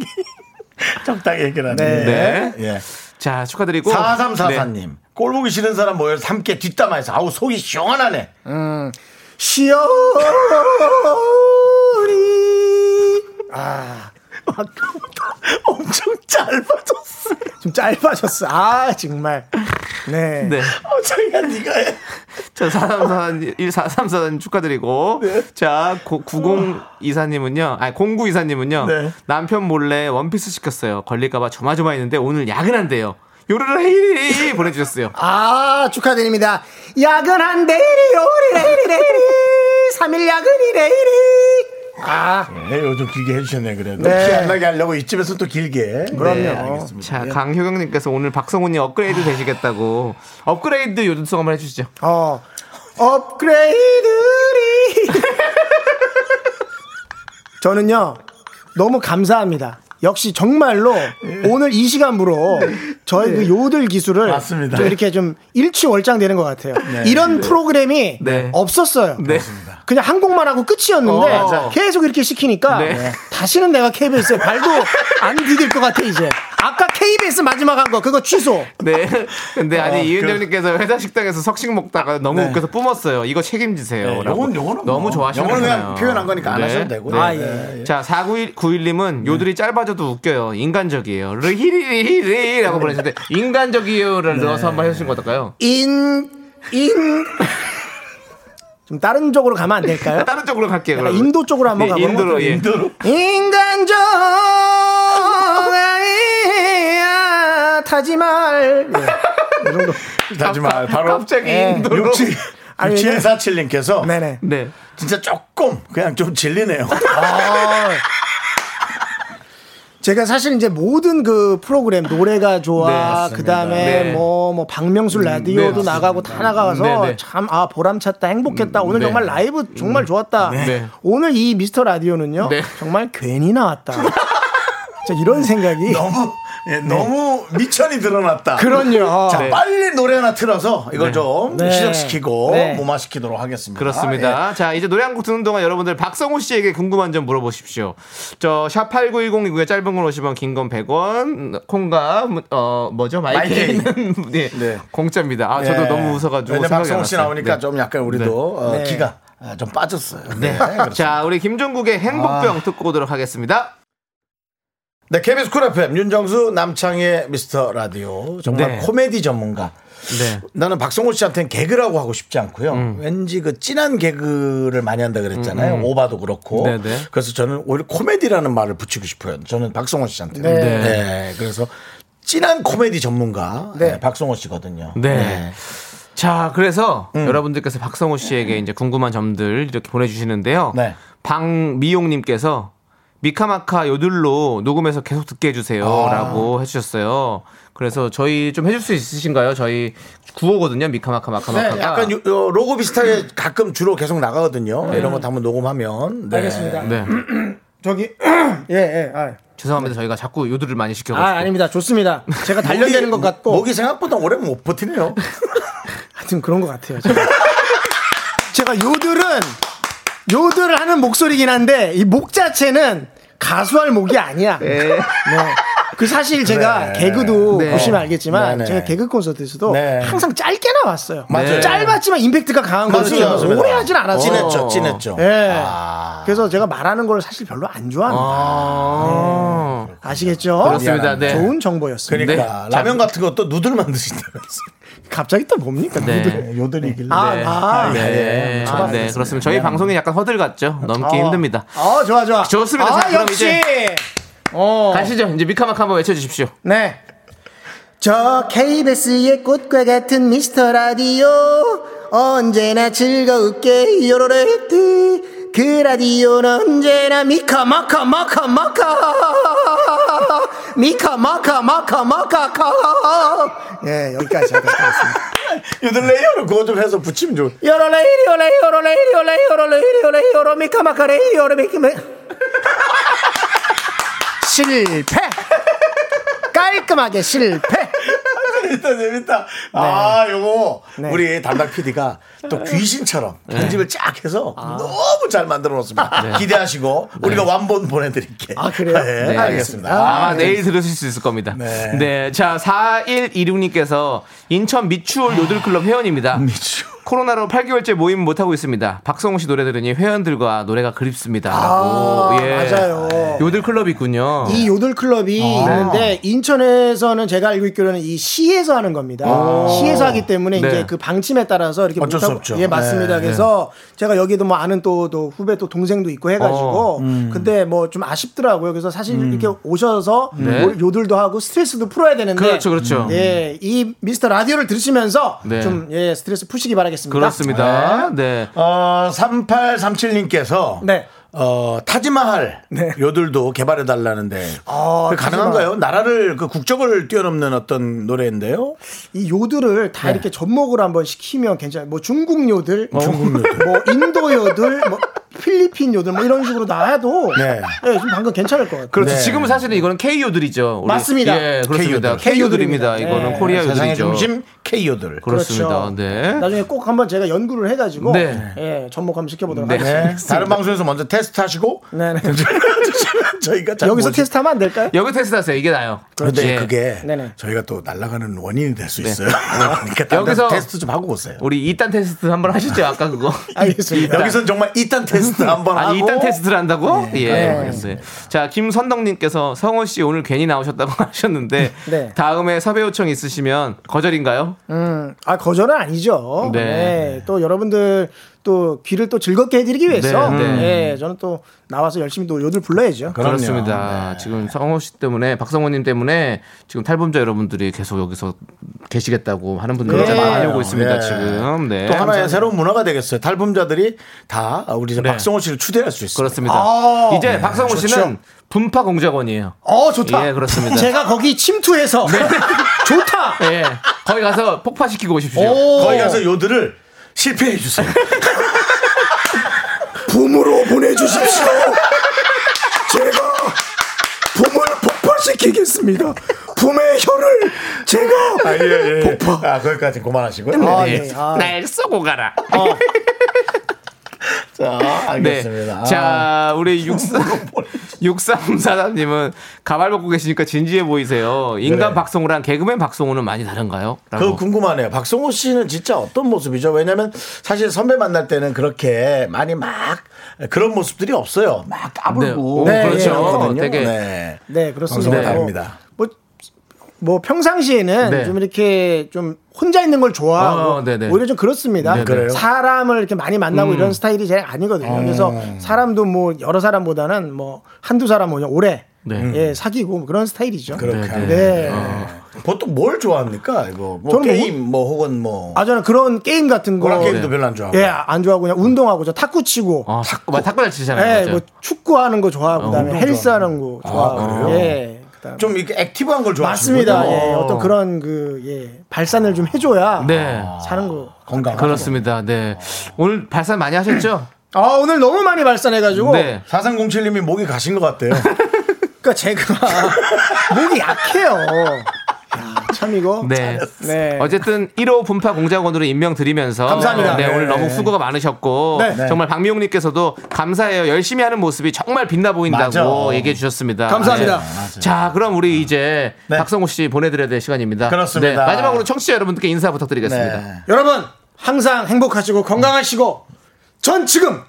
적당히 얘기를 하는. 네. 예. 자, 축하드리고. 4344님. 꼴 보기 싫은 사람 모여서 함께 뒷담화해서 아우 속이 시원하네. 시오리. 아, 엄청 짧아졌어. 좀 짧아졌어. 아, 정말. 네. 네. 어, 자기가 네가 해. 자, 434, 1434님 축하드리고. 자, 9024님은요, 아니, 0924님은요, 네. 남편 몰래 원피스 시켰어요. 걸릴까봐 조마조마했는데 오늘 야근한대요. 요르르 헤이 보내주셨어요. 아, 축하드립니다. 야근한데 이리 오리래 이리래 이리 3일 야근이래 이리 아, 네, 요즘 길게 해주셨네 그래도 네. 피 안 나게 하려고 이쯤에서 또 길게 그럼요. 네, 알겠습니다. 자, 강효경님께서 오늘 박성훈님 업그레이드 되시겠다고. 업그레이드 요즘송 한번 해주시죠. 어, 업그레이드리. 저는요, 너무 감사합니다. 역시 정말로 오늘 이 시간부로 저의 그 요들 기술을 맞습니다. 좀 이렇게 좀 일취월장되는 것 같아요. 이런 프로그램이 네. 없었어요. 네. 그냥 한 곡만 하고 끝이었는데 어. 계속 이렇게 시키니까 네. 다시는 내가 KBS에 발도 안 디딜 것 같아 이제. 아까 KBS 마지막 한 거 그거 취소. 네. 근데 아니, 어, 이은정님께서 회사 식당에서 석식 먹다가 너무 네. 웃겨서 뿜었어요. 이거 책임지세요. 네, 라고. 요건 요거는 너무 뭐, 좋아하시는 요거는 그냥 거예요. 표현한 거니까 안 네. 하셔도 되고요. 네. 아, 예. 자, 4991님은 요들이 짧아져도 웃겨요. 인간적이에요. 르히리리리라고 보내셨는데, 인간적이요를 넣어서 한번 해주신 거 어떨까요? 인, 인. 좀 다른 쪽으로 가면 안 될까요? 다른 쪽으로 갈게요. 그러면. 인도 쪽으로 한번 네, 가보는 인도로, 예. 인간적 아이야 타지 말. 예. 이 정도. 하지만 바로 갑자기 예. 인도로. 육칠 아니, 6747님께서 네네. 네. 진짜 조금 그냥 좀 질리네요. 아. 제가 사실 이제 모든 그 프로그램 노래가 네, 좋아 맞습니다. 그다음에 네. 뭐뭐 박명수 라디오도 네, 나가고 다 나가서 네, 네. 참아 보람찼다 행복했다 오늘 네. 정말 라이브 정말 좋았다 네. 오늘 이 미스터 라디오는요 네. 정말 괜히 나왔다 진짜 이런 생각이 너무 예, 너무 미천이 드러났다. 그럼요 자, 네. 빨리 노래 하나 틀어서 이걸 좀 네. 시작시키고 네. 무마시키도록 하겠습니다. 그렇습니다. 자, 이제 노래 한 곡 듣는 동안 여러분들 박성호 씨에게 궁금한 점 물어보십시오. 저, 샵8910 이구에 짧은 건 50원, 긴 건 100원, 콩과, 어, 뭐죠? 마이케이는 네. 네. 공짜입니다. 아, 예. 저도 너무 웃어가지고. 박성호 씨. 나오니까 네. 좀 약간 우리도 어, 네. 기가 아, 좀 빠졌어요. 네. 자, 우리 김종국의 행복병 아. 듣고 오도록 하겠습니다. 네, KBS Cool FM 윤정수 남창희의 미스터 라디오 정말 네. 코미디 전문가. 네. 나는 박성호 씨한테는 개그라고 하고 싶지 않고요. 음. 왠지 그 진한 개그를 많이 한다 그랬잖아요. 오바도 그렇고. 네네. 그래서 저는 오히려 코미디라는 말을 붙이고 싶어요. 저는 박성호 씨한테. 네. 네. 그래서 진한 코미디 전문가 네. 네, 박성호 씨거든요. 네. 자, 그래서 음. 여러분들께서 박성호 씨에게 이제 궁금한 점들 이렇게 보내주시는데요. 네. 방미용님께서 미카마카 요들로 녹음해서 계속 듣게 해주세요라고 해주셨어요. 그래서 저희 좀 해줄 수 있으신가요? 저희 구호거든요. 미카마카 네, 마카마카가. 약간 요- 요 로고 비슷하게 가끔 주로 계속 나가거든요. 이런 것도 한번 녹음하면. 네. 알겠습니다. 네. 저기 예 예. 아, 죄송합니다. 저희가 자꾸 요들을 많이 아 시켜가지고. 아닙니다 좋습니다 제가 단련되는 것 같고 목이 생각보다 오래 못 버티네요. 하여튼 그런 것 같아요. 제가, 제가 요들은 요들을 하는 목소리긴 한데 이 목 자체는 가수할 목이 아니야. 네. 그 사실 제가 네. 개그도 네. 보시면 알겠지만 네, 네. 제가 개그 콘서트에서도 네. 항상 짧게 나왔어요. 맞아요. 짧았지만 임팩트가 강한 거지. 오래 하진 않았어요. 진했죠, 진했죠. 예. 아. 그래서 제가 말하는 걸 사실 별로 안 좋아합니다. 아. 아시겠죠? 그렇습니다. 네. 좋은 정보였습니다. 그러니까 네. 라면 같은 것도 누들 만 드신다면서. 갑자기 또 뭡니까? 네. 누들. 요들이길래. 아, 네. 아, 네. 네. 아, 네. 그렇습니다. 저희 방송이 약간 허들 같죠? 넘기 어. 힘듭니다. 어, 좋아, 좋아. 좋습니다. 아, 자, 그럼 역시. 이제 어. 가시죠. 이제 미카마카 한번 외쳐주십시오. 네. 저 KBS의 꽃과 같은 미스터 라디오 언제나 즐거울게 요로레띠 그 라디오는 언제나 미카 마카 마카 마카 미카 마카 마카 마카 카 예, 여기까지 하겠습니다. 요들 레이어를 그거 좀 해서 붙이면 좋을 요로레이리 요레 요로레이리 요레 요로레이리 요레 요로 미카 마카 레이 요로 미카 마 실패! 깔끔하게 실패 재밌다, 재밌다. 아, 요거, 네. 우리 담당 PD가 또 귀신처럼 편집을 쫙 해서 너무 잘 만들어 놓습니다. 기대하시고, 우리가 완본 보내드릴게요. 아, 그래요? 네, 네. 알겠습니다. 아마 아, 내일 들으실 수 있을 겁니다. 네. 네. 자, 4126님께서 인천 미추홀 요들클럽 회원입니다. 미추. 코로나로 8개월째 모임 못 하고 있습니다. 박성호 씨 노래 들으니 회원들과 노래가 그립습니다라고. 예. 아, 맞아요. 요들 클럽이 있군요. 이 요들 클럽이 있는데 인천에서는 제가 알고 있기로는 이 시에서 하는 겁니다. 시에서 하기 때문에 네. 이제 그 방침에 따라서 이렇게 어쩔 수 못하고- 없죠. 예 맞습니다. 네, 그래서 제가 여기도 뭐 아는 또, 또 후배 또 동생도 있고 해가지고 근데 뭐 좀 아쉽더라고요. 그래서 사실 이렇게 오셔서 네. 뭐 요들도 하고 스트레스도 풀어야 되는데 그렇죠, 그렇죠. 예, 이 미스터 라디오를 들으시면서 네. 좀 예, 스트레스 푸시기 바라겠습니다. 그렇습니다. 네. 어, 3837님께서 네. 어, 타지마할 네. 요들도 개발해 달라는데 아, 그 가능한가요? 나라를 그 국적을 뛰어넘는 어떤 노래인데요. 이 요들을 다 이렇게 접목을 한번 시키면 괜찮아요. 뭐 중국 요들, 중국 요들, 뭐 인도 요들, 뭐 필리핀 요들, 뭐 이런 식으로 나와도 네. 예, 좀 방금 괜찮을 것 같아요. 그렇죠. 네. 지금은 사실은 이거는 K요들이죠. 우리- 맞습니다. 예, 그렇습니다. K요들. K요들입니다. 이거는 네. 코리아 요들이죠. 중심 K요들. 그렇습니다. 그렇죠. 네. 나중에 꼭 한번 제가 연구를 해 가지고 네. 예, 접목 한번 시켜 보도록 네. 하겠습니다. 네. 다른 방송에서 먼저 테스트 하시고 네 네. 저희가 잘 여기서 모시- 테스트 하면 안 될까요? 여기 테스트 하세요. 이게 나요. 예. 그게 네네. 저희가 또 날아가는 원인이 될 수 있어요. 그러니까 여기서- 테스트 좀 하고 오세요. 우리 2단 테스트 한번 하시죠. 아까 그거. 알겠습니다. 여기선 정말 이단 테스트 한번 하고 아니, 2단 테스트를 한다고? 예, 네. 알겠어요. 자, 김선덕님께서 성호 씨 오늘 괜히 나오셨다고 하셨는데, 네. 다음에 섭외 요청 있으시면 거절인가요? 음, 아 거절은 아니죠. 네. 네. 또 여러분들 또 귀를 또 즐겁게 해드리기 위해서 네, 네. 예, 저는 또 나와서 열심히 또 요들 불러야죠. 그럼요. 그렇습니다. 지금 성호 씨 때문에, 박성호님 때문에 지금 탈북자 여러분들이 계속 여기서 계시겠다고 하는 분들이 네. 진짜 많이 오고 있습니다. 예. 지금. 네. 또 하나의 새로운 문화가 되겠어요. 탈북자들이 다 우리 이제 네. 박성호 씨를 추대할 수 있어요. 그렇습니다. 아, 이제 박성호 좋죠. 씨는 분파 공작원이에요. 어 좋다. 예, 그렇습니다. 제가 거기 침투해서 좋다. 예. 거기 가서 폭파시키고 오십시오. 오. 거기 가서 요들을 실패해 주세요. 붐으로 보내주십시오. 제가 붐을 폭발시키겠습니다. 붐의 혀를 제가 아, 예, 예. 폭파. 아, 거기까지 그만하시고요. 아, 예. 날 쏘고 가라. 자, 알겠습니다. 네. 자, 우리 육삼 육삼사장님은 가발 벗고 계시니까 진지해 보이세요. 인간 그래. 박성우랑 개그맨 박성우는 많이 다른가요? 라고. 그거 궁금하네요. 박성호 씨는 진짜 어떤 모습이죠? 왜냐면 사실 선배 만날 때는 그렇게 많이 막 그런 모습들이 없어요. 막 까불고. 네. 네, 그렇죠. 그렇거든요. 되게 네. 네 그렇습니다. 방송은 다릅니다. 뭐, 뭐 평상시에는 네. 좀 이렇게 좀 혼자 있는 걸 좋아하고 어, 네네. 오히려 좀 그렇습니다. 네네. 그래요? 사람을 이렇게 많이 만나고 음. 이런 스타일이 제 아니거든요. 그래서 사람도 뭐 여러 사람보다는 뭐 한두 사람 뭐 오래 네. 예, 사귀고 뭐 그런 스타일이죠. 그렇게 네, 네. 보통 뭘 좋아합니까? 이거 뭐 저는 뭐 게임 뭐 혹은 뭐 아 저는 그런 게임 같은 거 그런 게임도 별로 안 좋아하고. 예, 안 좋아하고 그냥 운동하고 저 탁구 치고 아, 탁구, 뭐 탁구 잘 치잖아요. 예? 뭐 축구하는 거 좋아하고 그다음에 운동 헬스하는 거 좋아하고 그래 그다음에 좀 이렇게 active한 걸 맞습니다. 좋아하시는군요. 예, 어떤 그런 그 예, 발산을 좀 해줘야 네. 사는 거. 건강 그렇습니다. 네. 오늘 발산 많이 하셨죠? 아 오늘 너무 많이 발산해가지고. 네. 4307님이 목이 가신 것 같아요. 그러니까 제가 목이 약해요. 야, 참 이거. 네. 네. 어쨌든 1호 분파 공작원으로 임명 드리면서 감사합니다. 네, 네. 오늘 너무 수고가 많으셨고 네. 정말 박미용 님께서도 감사해요. 열심히 하는 모습이 정말 빛나 보인다고 맞아. 얘기해 주셨습니다. 감사합니다. 네. 자, 그럼 우리 이제 네. 박성호 씨 보내 드려야 될 시간입니다. 그렇습니다. 네, 마지막으로 청취자 여러분들께 인사 부탁드리겠습니다. 네. 여러분 항상 행복하시고 건강하시고 전 지금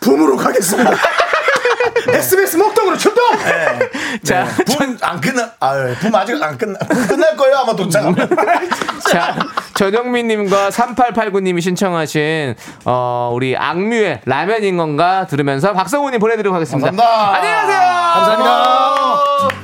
붐으로 가겠습니다. SBS 목동으로 출동. 자, 붐안 끝나, 아유, 붐 아직 안 끝나, 붐 끝날 거예요 아마 도착하면. 자, 전영민님과 3889님이 신청하신 어, 우리 악뮤의 라면인 건가 들으면서 박성우님 보내드리도록 하겠습니다. 감사합니다. 안녕히 가세요. 감사합니다.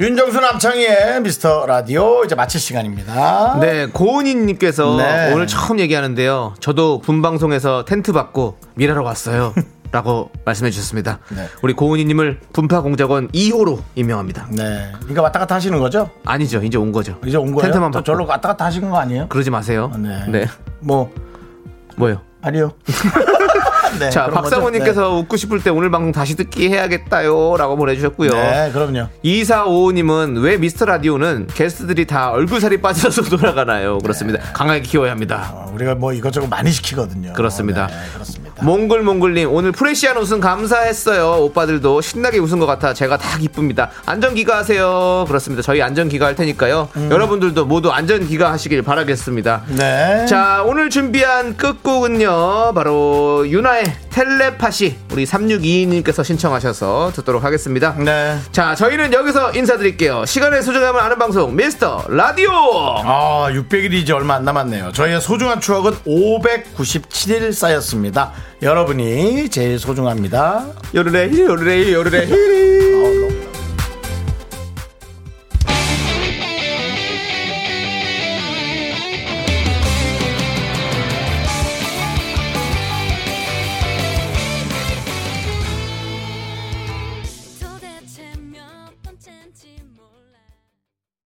윤정수 남창희의 미스터 라디오 이제 마칠 시간입니다. 네, 고은희님께서 네. 오늘 처음 얘기하는데요. 저도 분방송에서 텐트 받고 일하러 왔어요. 라고 말씀해 주셨습니다. 네. 우리 고은희님을 분파공작원 2호로 임명합니다. 네. 그러니까 왔다 갔다 하시는 거죠? 아니죠, 이제 온 거죠. 이제 온 거예요? 텐트만 또 받고. 절로 왔다 갔다 하신 거 아니에요? 그러지 마세요. 네. 네. 뭐 뭐요? 아니요. 네, 자, 거죠? 박상호님께서 웃고 싶을 때 오늘 방송 다시 듣기 해야겠다요. 라고 보내주셨고요. 네. 네, 그럼요. 2455님은 왜 미스터 라디오는 게스트들이 다 얼굴살이 빠져서 돌아가나요? 그렇습니다. 강하게 키워야 합니다. 어, 우리가 뭐 이것저것 많이 시키거든요. 그렇습니다. 네, 그렇습니다. 몽글몽글님 오늘 프레시한 웃음 감사했어요. 오빠들도 신나게 웃은 것 같아 제가 다 기쁩니다. 안전기가 하세요. 그렇습니다. 저희 안전기가 할 테니까요. 여러분들도 모두 안전기가 하시길 바라겠습니다. 네. 자 오늘 준비한 끝곡은요 바로 유나의 텔레파시 우리 3622님께서 신청하셔서 듣도록 하겠습니다. 네. 자 저희는 여기서 인사드릴게요. 시간의 소중함을 아는 방송 미스터 라디오. 아, 600일이 이제 얼마 안 남았네요. 저희의 소중한 추억은 597일 쌓였습니다. 여러분이 제일 소중합니다. 요르레 요르레 요르레 히리.